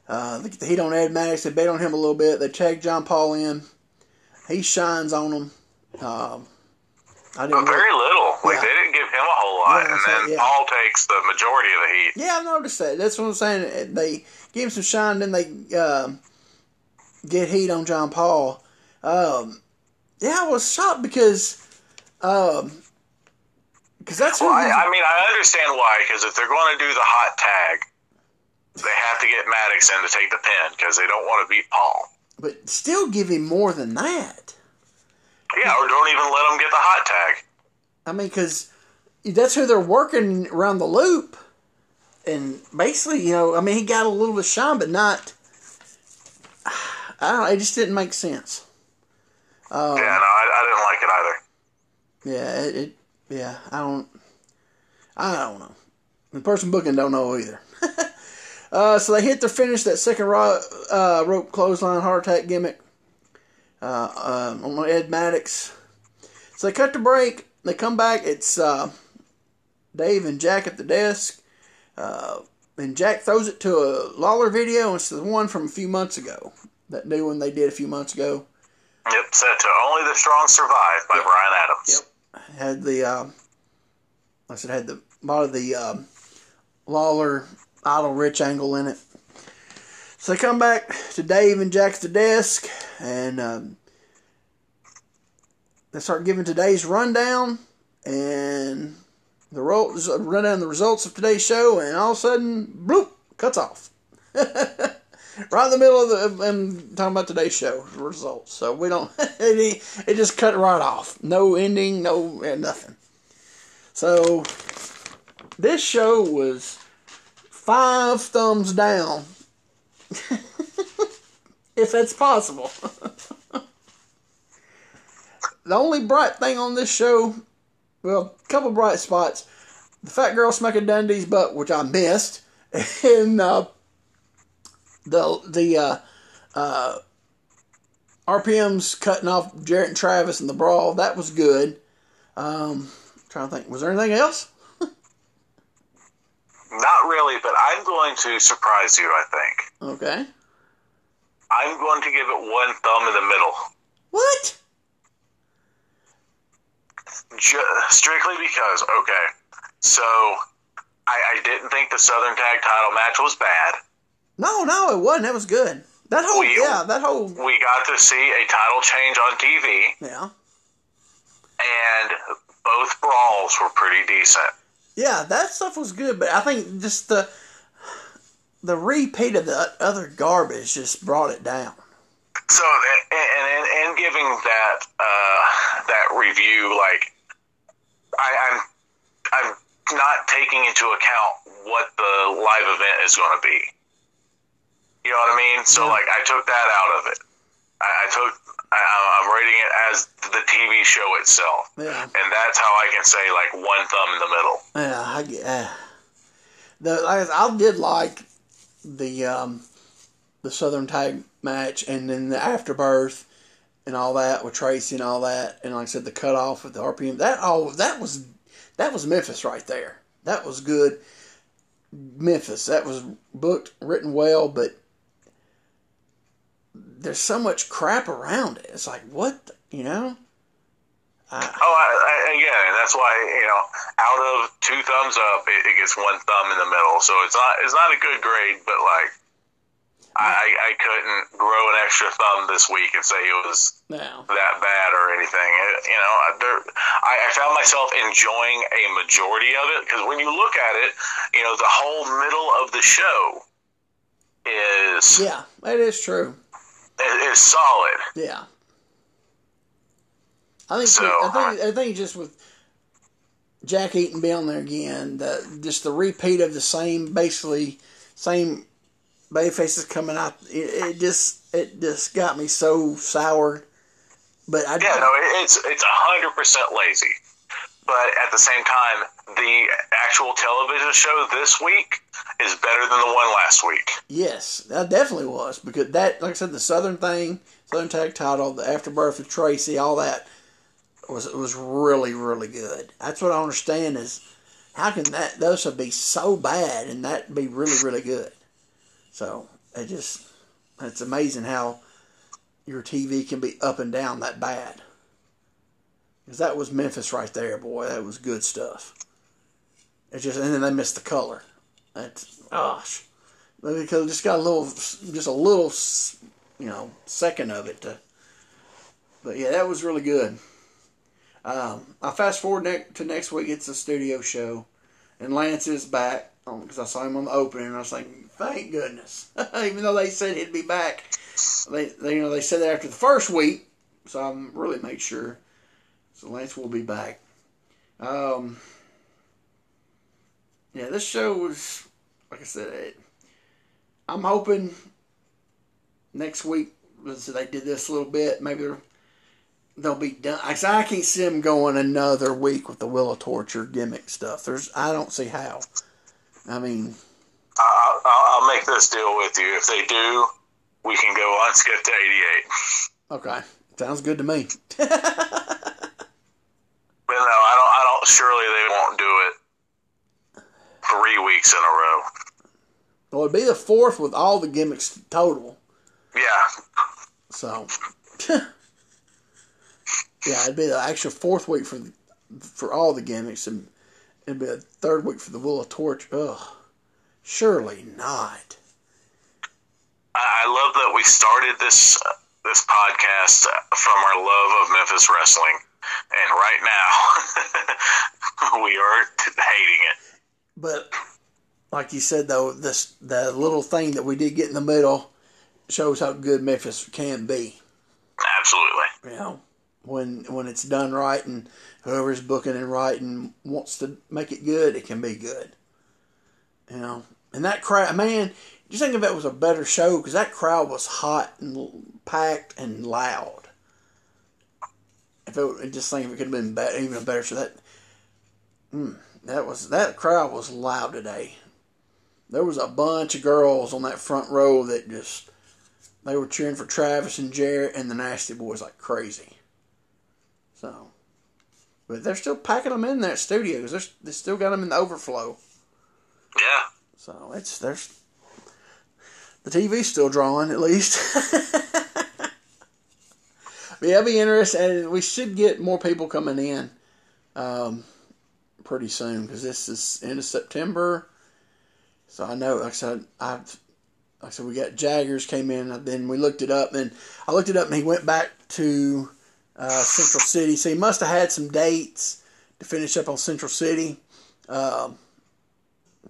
Uh, they get the heat on Ed Maddox. They bet on him a little bit. They tag John Paul in. He shines on them. Um, I didn't. But very little. Like Yeah. they didn't give him a whole lot, Yeah, and then yeah. Paul takes the majority of the heat. Yeah, I've noticed that. That's what I'm saying. They give him some shine, then they um, get heat on John Paul. Um, yeah, I was shocked because um, because that's. Well, I, I mean, I understand why, because if they're going to do the hot tag, they have to get Maddox in to take the pin because they don't want to beat Paul. but still give him more than that. Yeah, or don't even let him get the hot tag. I mean, because that's who they're working around the loop, and basically, you know, I mean, he got a little bit of shine, but not. I don't. know, It just didn't make sense. Um, yeah, no, I, I didn't like it either. Yeah, it, it. Yeah, I don't. I don't know. The person booking don't know either. uh, so they hit their finish that second ro- uh, rope clothesline heart attack gimmick uh, um, on Ed Maddox. So they cut the break. They come back. It's uh, Dave and Jack at the desk. Uh, and Jack throws it to a Lawler video. And it's the one from a few months ago. That new one they did a few months ago. Yep, set to Only the Strong Survive by Bryan Adams. Yep. had the um, I said had the a lot of the um, Lawler Idol Rich angle in it. So they come back to Dave and Jack's the desk, and um, they start giving today's rundown and the ro- run down the results of today's show, and all of a sudden, bloop, cuts off. right in the middle of the them talking about today's show results. So we don't. it, it just cut right off. No ending. No nothing. So this show was five thumbs down, if that's possible. the only bright thing on this show, well, a couple bright spots. The fat girl smacking Dundee's butt, which I missed, and uh, the the uh, uh, RPM's cutting off Jarrett and Travis in the brawl. That was good. Um, trying to think, was there anything else? Not really, but I'm going to surprise you. I think Okay. I'm going to give it one thumb in the middle, What? Ju- strictly because okay. So I, I didn't think the Southern Tag Title match was bad. No, no, it wasn't. That was good. That whole We- yeah, that whole We got to see a title change on TV, yeah. and both brawls were pretty decent. Yeah, that stuff was good, but I think just the the repeat of the other garbage just brought it down. So, and and, and giving that uh, that review, like I, I'm I'm not taking into account what the live event is going to be. You know what I mean? So, Yeah. like, I took that out of it. I, I took I, I'm rating it as the TV show itself, Yeah, and that's how I can say like one thumb in the middle. yeah. I get uh, the like, I did like the um the Southern Tag match, and then the afterbirth and all that with Tracy and all that, and like I said, the cutoff with the RPM. That all that was that was Memphis right there. That was good. Memphis. That was booked, written well, but there's so much crap around it. It's like what the- you know. I, Oh, I, I, again, that's why you know, out of two thumbs up, it, it gets one thumb in the middle. So it's not it's not a good grade, but like, I I couldn't grow an extra thumb this week and say it was now, that bad or anything. It, you know, there, I, I found myself enjoying a majority of it because when you look at it, you know, the whole middle of the show is yeah, it is true. Is solid. Yeah. I think So, I think I think just with Jack Eaton being there again, the just the repeat of the same basically same bay faces coming out it, it just it just got me so soured. But I Yeah, no, it- it's it's a hundred percent lazy. But at the same time, the actual television show this week is better than the one last week. yes, that definitely was because that like I said the Southern thing, Southern Tag Title, the Afterbirth of Tracy, all that was was really really good. That's what I understand is how can that those would be so bad and that be really really good. So it just it's amazing how your TV can be up and down that bad. Because that was Memphis right there, boy. That was good stuff. It just and then they missed the color. That's gosh, because it just got a little, just a little, you know, second of it to. But yeah, that was really good. Um, I fast forward ne- to next week. It's a studio show, and Lance is back because I saw him on the opening. and I was like, thank goodness. Even though they said he'd be back, they, they you know they said that after the first week, so I'm really made sure. So Lance will be back. Um, yeah, this show was like I said. It, I'm hoping next week. So they did this a little bit. Maybe they're they'll be done. I, I can't see them going another week with the Wheel of Torture gimmick stuff. There's, I don't see how. I mean, I'll, I'll, I'll make this deal with you. If they do, we can go on skip to 88. okay, sounds good to me. But no, I don't. I don't. Surely they won't do it three weeks in a row. well, it'd be the fourth with all the gimmicks total. Yeah, So, yeah, it'd be the actual fourth week for for all the gimmicks, and it'd be a third week for the Will of Torch. Ugh, surely not. I I love that we started this uh, this podcast from our love of Memphis wrestling, and right now we are hating it. But like you said, though, this the little thing that we did get in the middle shows how good Memphis can be. Absolutely. You know, when when it's done right, and whoever's booking and writing wants to make it good, it can be good. You know, and that crowd, man, just think if it was a better show because that crowd was hot and packed and loud. If it, just think if it could have been better, even a better show. That, mm, that was that crowd was loud today. There was a bunch of girls on that front row that just they were cheering for Travis and Jarrett and the Nasty Boys like crazy. So, but they're still packing them in that studio because they still got them in the overflow. Yeah. So it's there's the TV's still drawing at least. but yeah, it'll be interesting, and we should get more people coming in um, pretty soon because this is end of September. So I know, like I said, I've like I said, we got Jaggers came in. Then we looked it up, and I looked it up, and he went back to uh, Central City. So he must have had some dates to finish up on Central City. Um,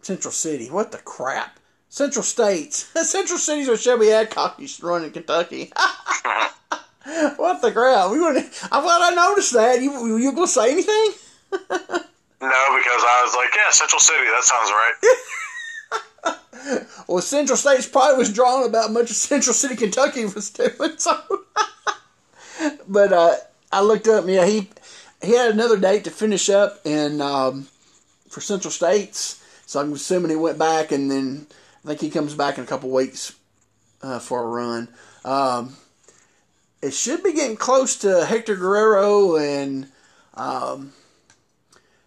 Central City, what the crap? Central States, Central City's where Shelby Adcock used to run in Kentucky. what the crap? We. I'm glad I noticed that. You you gonna say anything? no, because I was like, yeah, Central City. That sounds right. well, Central States probably was drawn about much of Central City, Kentucky was doing. So, but uh, I looked up. Yeah, he he had another date to finish up in um, for Central States. So I'm assuming he went back, and then I think he comes back in a couple weeks uh, for a run. Um, it should be getting close to Hector Guerrero and um,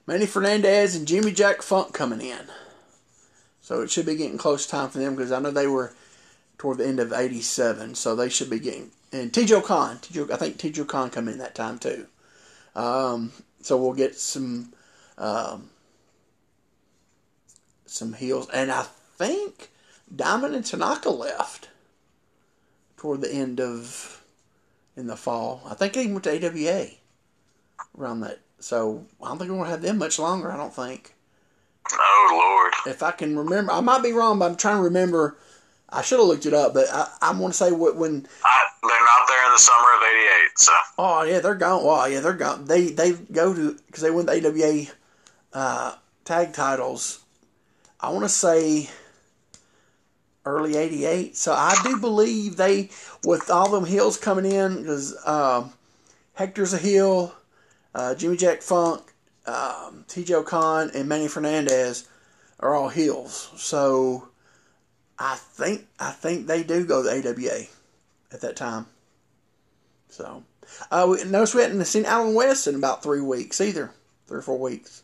Manny Fernandez and Jimmy Jack Funk coming in. So it should be getting close time for them because I know they were toward the end of '87, so they should be getting. And T.J. Khan, I think T.J. Khan come in that time too. Um, so we'll get some um, some heels, and I think Diamond and Tanaka left toward the end of in the fall. I think they went to AWA around that. So I don't think we're gonna have them much longer. I don't think. Oh Lord! If I can remember, I might be wrong, but I'm trying to remember. I should have looked it up, but I, I want to say what when I, they're not there in the summer of '88. So oh yeah, they're gone. Well, yeah, they're gone. They they go to because they win the AWA uh, tag titles. I want to say early '88. So I do believe they, with all them heels coming in, because uh, Hector's a heel, uh, Jimmy Jack Funk, um, T.J. Khan, and Manny Fernandez are all heels. So I think I think they do go to AWA at that time. So uh, we, notice we hadn't seen Alan West in about three weeks either, three or four weeks.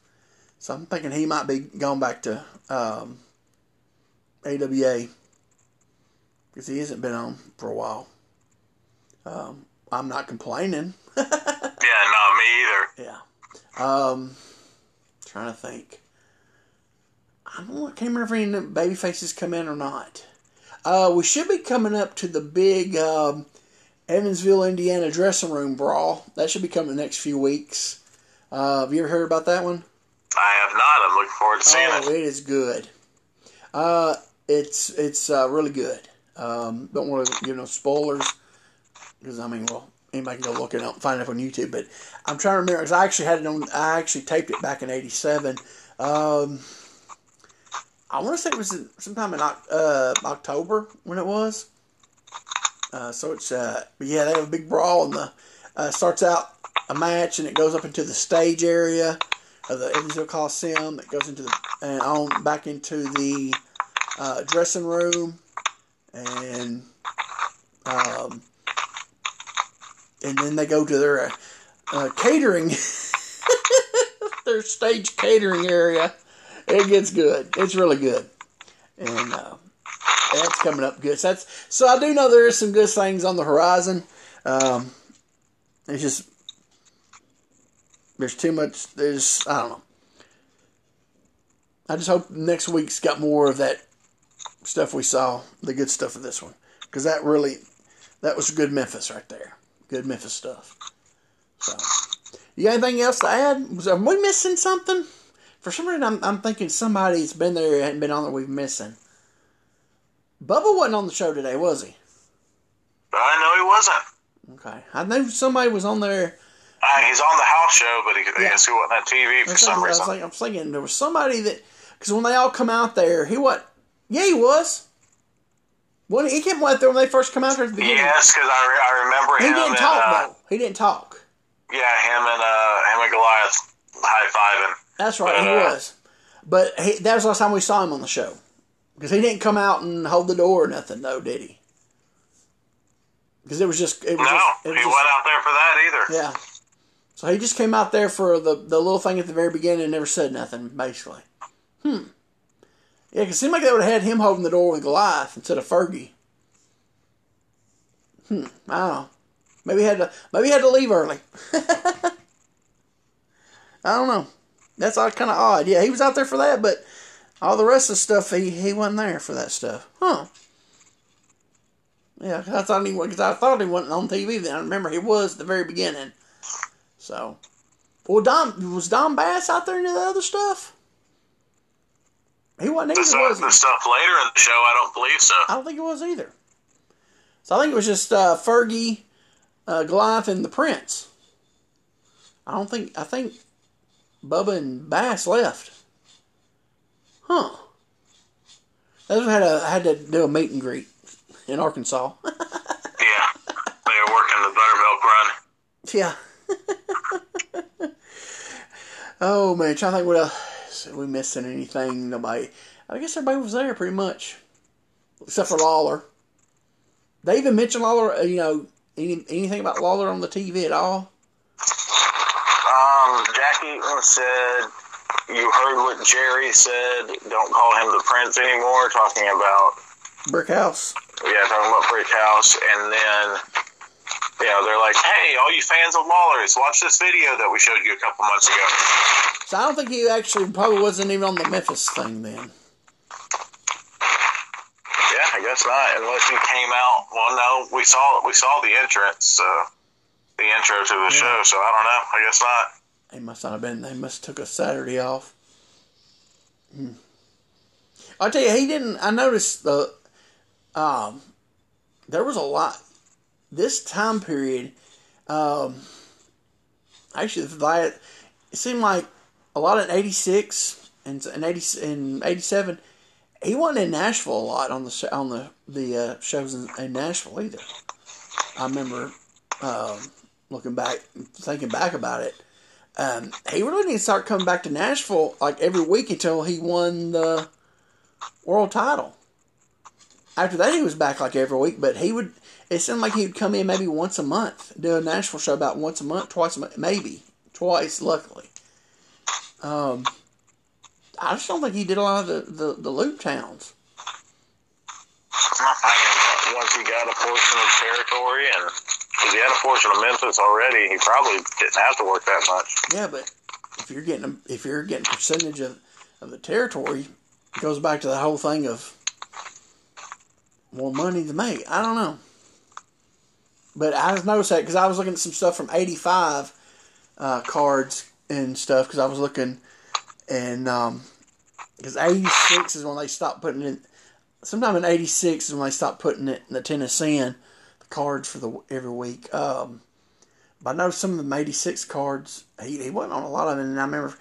So I'm thinking he might be going back to um, AWA because he hasn't been on for a while. Um, I'm not complaining. yeah, not me either. Yeah. Um, trying to think. I don't know, I can't remember if any baby faces come in or not. Uh, we should be coming up to the big um, Evansville, Indiana dressing room brawl. That should be coming the next few weeks. Uh, have you ever heard about that one? I have not. I'm looking forward to seeing oh, it. it is good. Uh, it's it's uh, really good. Um, don't want to give no spoilers because I mean, well, anybody can go look it up, find it up on YouTube. But I'm trying to remember because I actually had it on. I actually taped it back in '87. Um, I want to say it was sometime in uh, October when it was. Uh, so it's uh, yeah, they have a big brawl and the uh, starts out a match and it goes up into the stage area of the Evansville Coliseum. It goes into the and on back into the uh, dressing room and um, and then they go to their uh, catering, their stage catering area. It gets good. It's really good, and uh, that's coming up good. So that's so I do know there is some good things on the horizon. Um, it's just there's too much. There's I don't know. I just hope next week's got more of that stuff we saw, the good stuff of this one, because that really that was good Memphis right there. Good Memphis stuff. So, you got anything else to add? Was are we missing something? For some reason, I'm, I'm thinking somebody's been there and hadn't been on that we've missing. Bubba wasn't on the show today, was he? I know he wasn't. Okay, I knew somebody was on there. Uh, he's on the house show, but he, yeah. I guess he wasn't on TV for some reason. I was, like, I was thinking there was somebody that because when they all come out there, he what? Yeah, he was. When he came out there when they first come out there at the beginning. Yes, because I, re- I remember he him. He didn't talk uh, though. He didn't talk. Yeah, him and uh, him and Goliath high fiving. That's right, but, he uh, was. But he, that was the last time we saw him on the show. Because he didn't come out and hold the door or nothing, though, did he? Because it was just. It was no, just, it was he just, went out there for that either. Yeah. So he just came out there for the, the little thing at the very beginning and never said nothing, basically. Hmm. Yeah, because it seemed like they would have had him holding the door with Goliath instead of Fergie. Hmm, I don't know. Maybe he had to. Maybe he had to leave early. I don't know. That's all kind of odd. Yeah, he was out there for that, but all the rest of the stuff he he wasn't there for that stuff. Huh? Yeah, I thought he was. Cause I thought he wasn't on TV. Then I remember he was at the very beginning. So, well, Don was Don Bass out there into the other stuff. He wasn't The either, stuff, was he? the stuff later in the show, I don't believe so. I don't think it was either. So I think it was just uh, Fergie, uh, Goliath, and the Prince. I don't think. I think Bubba and Bass left. Huh. They had a had to do a meet and greet in Arkansas. Yeah, they were working the buttermilk run. yeah. oh man, trying to think what else. Are we missing anything? Nobody. I guess everybody was there pretty much, except for Lawler. They even mentioned Lawler. uh, You know, any, anything about Lawler on the TV at all? Um, Jackie said, "You heard what Jerry said. Don't call him the prince anymore." Talking about Brick House. yeah, talking about Brick House, and then you know they're like, "Hey, all you fans of Lawler's, watch this video that we showed you a couple months ago." So I don't think he actually probably wasn't even on the Memphis thing then. Yeah, I guess not, unless he came out. Well, no, we saw we saw the entrance, uh, the intro to the show. So I don't know. I guess not. He must not have been. They must have took a Saturday off. Hmm. I'll tell you, he didn't. I noticed the. Um, there was a lot. This time period, um, actually, it seemed like a lot in '86 and in '80 in '87. He wasn't in Nashville a lot on the on the the uh, shows in, in Nashville either. I remember um, looking back, thinking back about it. Um, he really didn't start coming back to Nashville like every week until he won the world title. After that, he was back like every week, but he would. It seemed like he would come in maybe once a month, do a Nashville show about once a month, twice a month, maybe twice. Luckily, um, I just don't think he did a lot of the the, the loop towns. I mean, once he got a portion of territory, and because he had a portion of Memphis already, he probably didn't have to work that much. Yeah, but if you're getting a, if you're getting percentage of, of the territory, it goes back to the whole thing of more money to make. I don't know, but I just noticed that because I was looking at some stuff from '85 uh, cards and stuff because I was looking and because '86 is when they stopped putting it. Sometime in '86 is when they stopped putting it in the Tennessean the cards for the every week. Um, but I know some of them 86 cards, he, he wasn't on a lot of them. And I remember,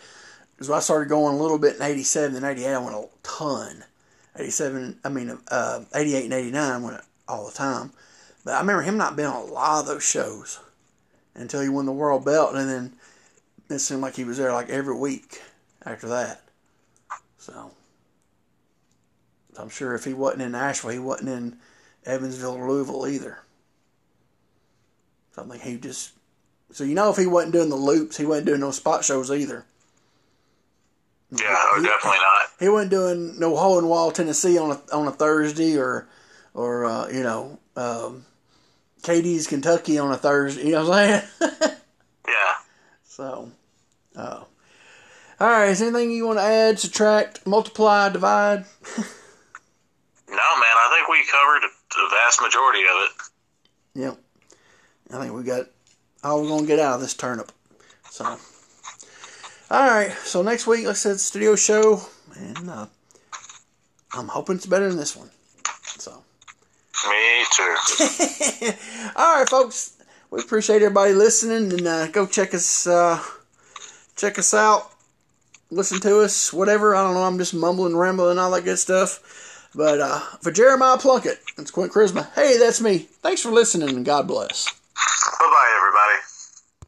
because I started going a little bit in 87 and 88, I went a ton. 87, I mean, uh, 88 and 89 went all the time. But I remember him not being on a lot of those shows until he won the world belt. And then it seemed like he was there like every week after that. So, I'm sure if he wasn't in Nashville, he wasn't in Evansville or Louisville either. So I think he just so you know if he wasn't doing the loops, he wasn't doing no spot shows either. Yeah, oh, definitely not. He wasn't doing no hole in wall Tennessee on a on a Thursday or or uh, you know um, Cadiz Kentucky on a Thursday. You know what I'm saying? Yeah. so, uh, all right. Is there anything you want to add, subtract, multiply, divide? No, man, I think we covered the vast majority of it. Yep. I think we got all we're gonna get out of this turnip. So, all right. So next week, like I said, studio show, and uh, I'm hoping it's better than this one. Me too. all right, folks. We appreciate everybody listening, and uh, go check us uh, check us out. Listen to us, whatever. I don't know. I'm just mumbling, rambling, all that good stuff. But uh, for Jeremiah Plunkett, it's Quint Charisma. Hey, that's me. Thanks for listening, and God bless.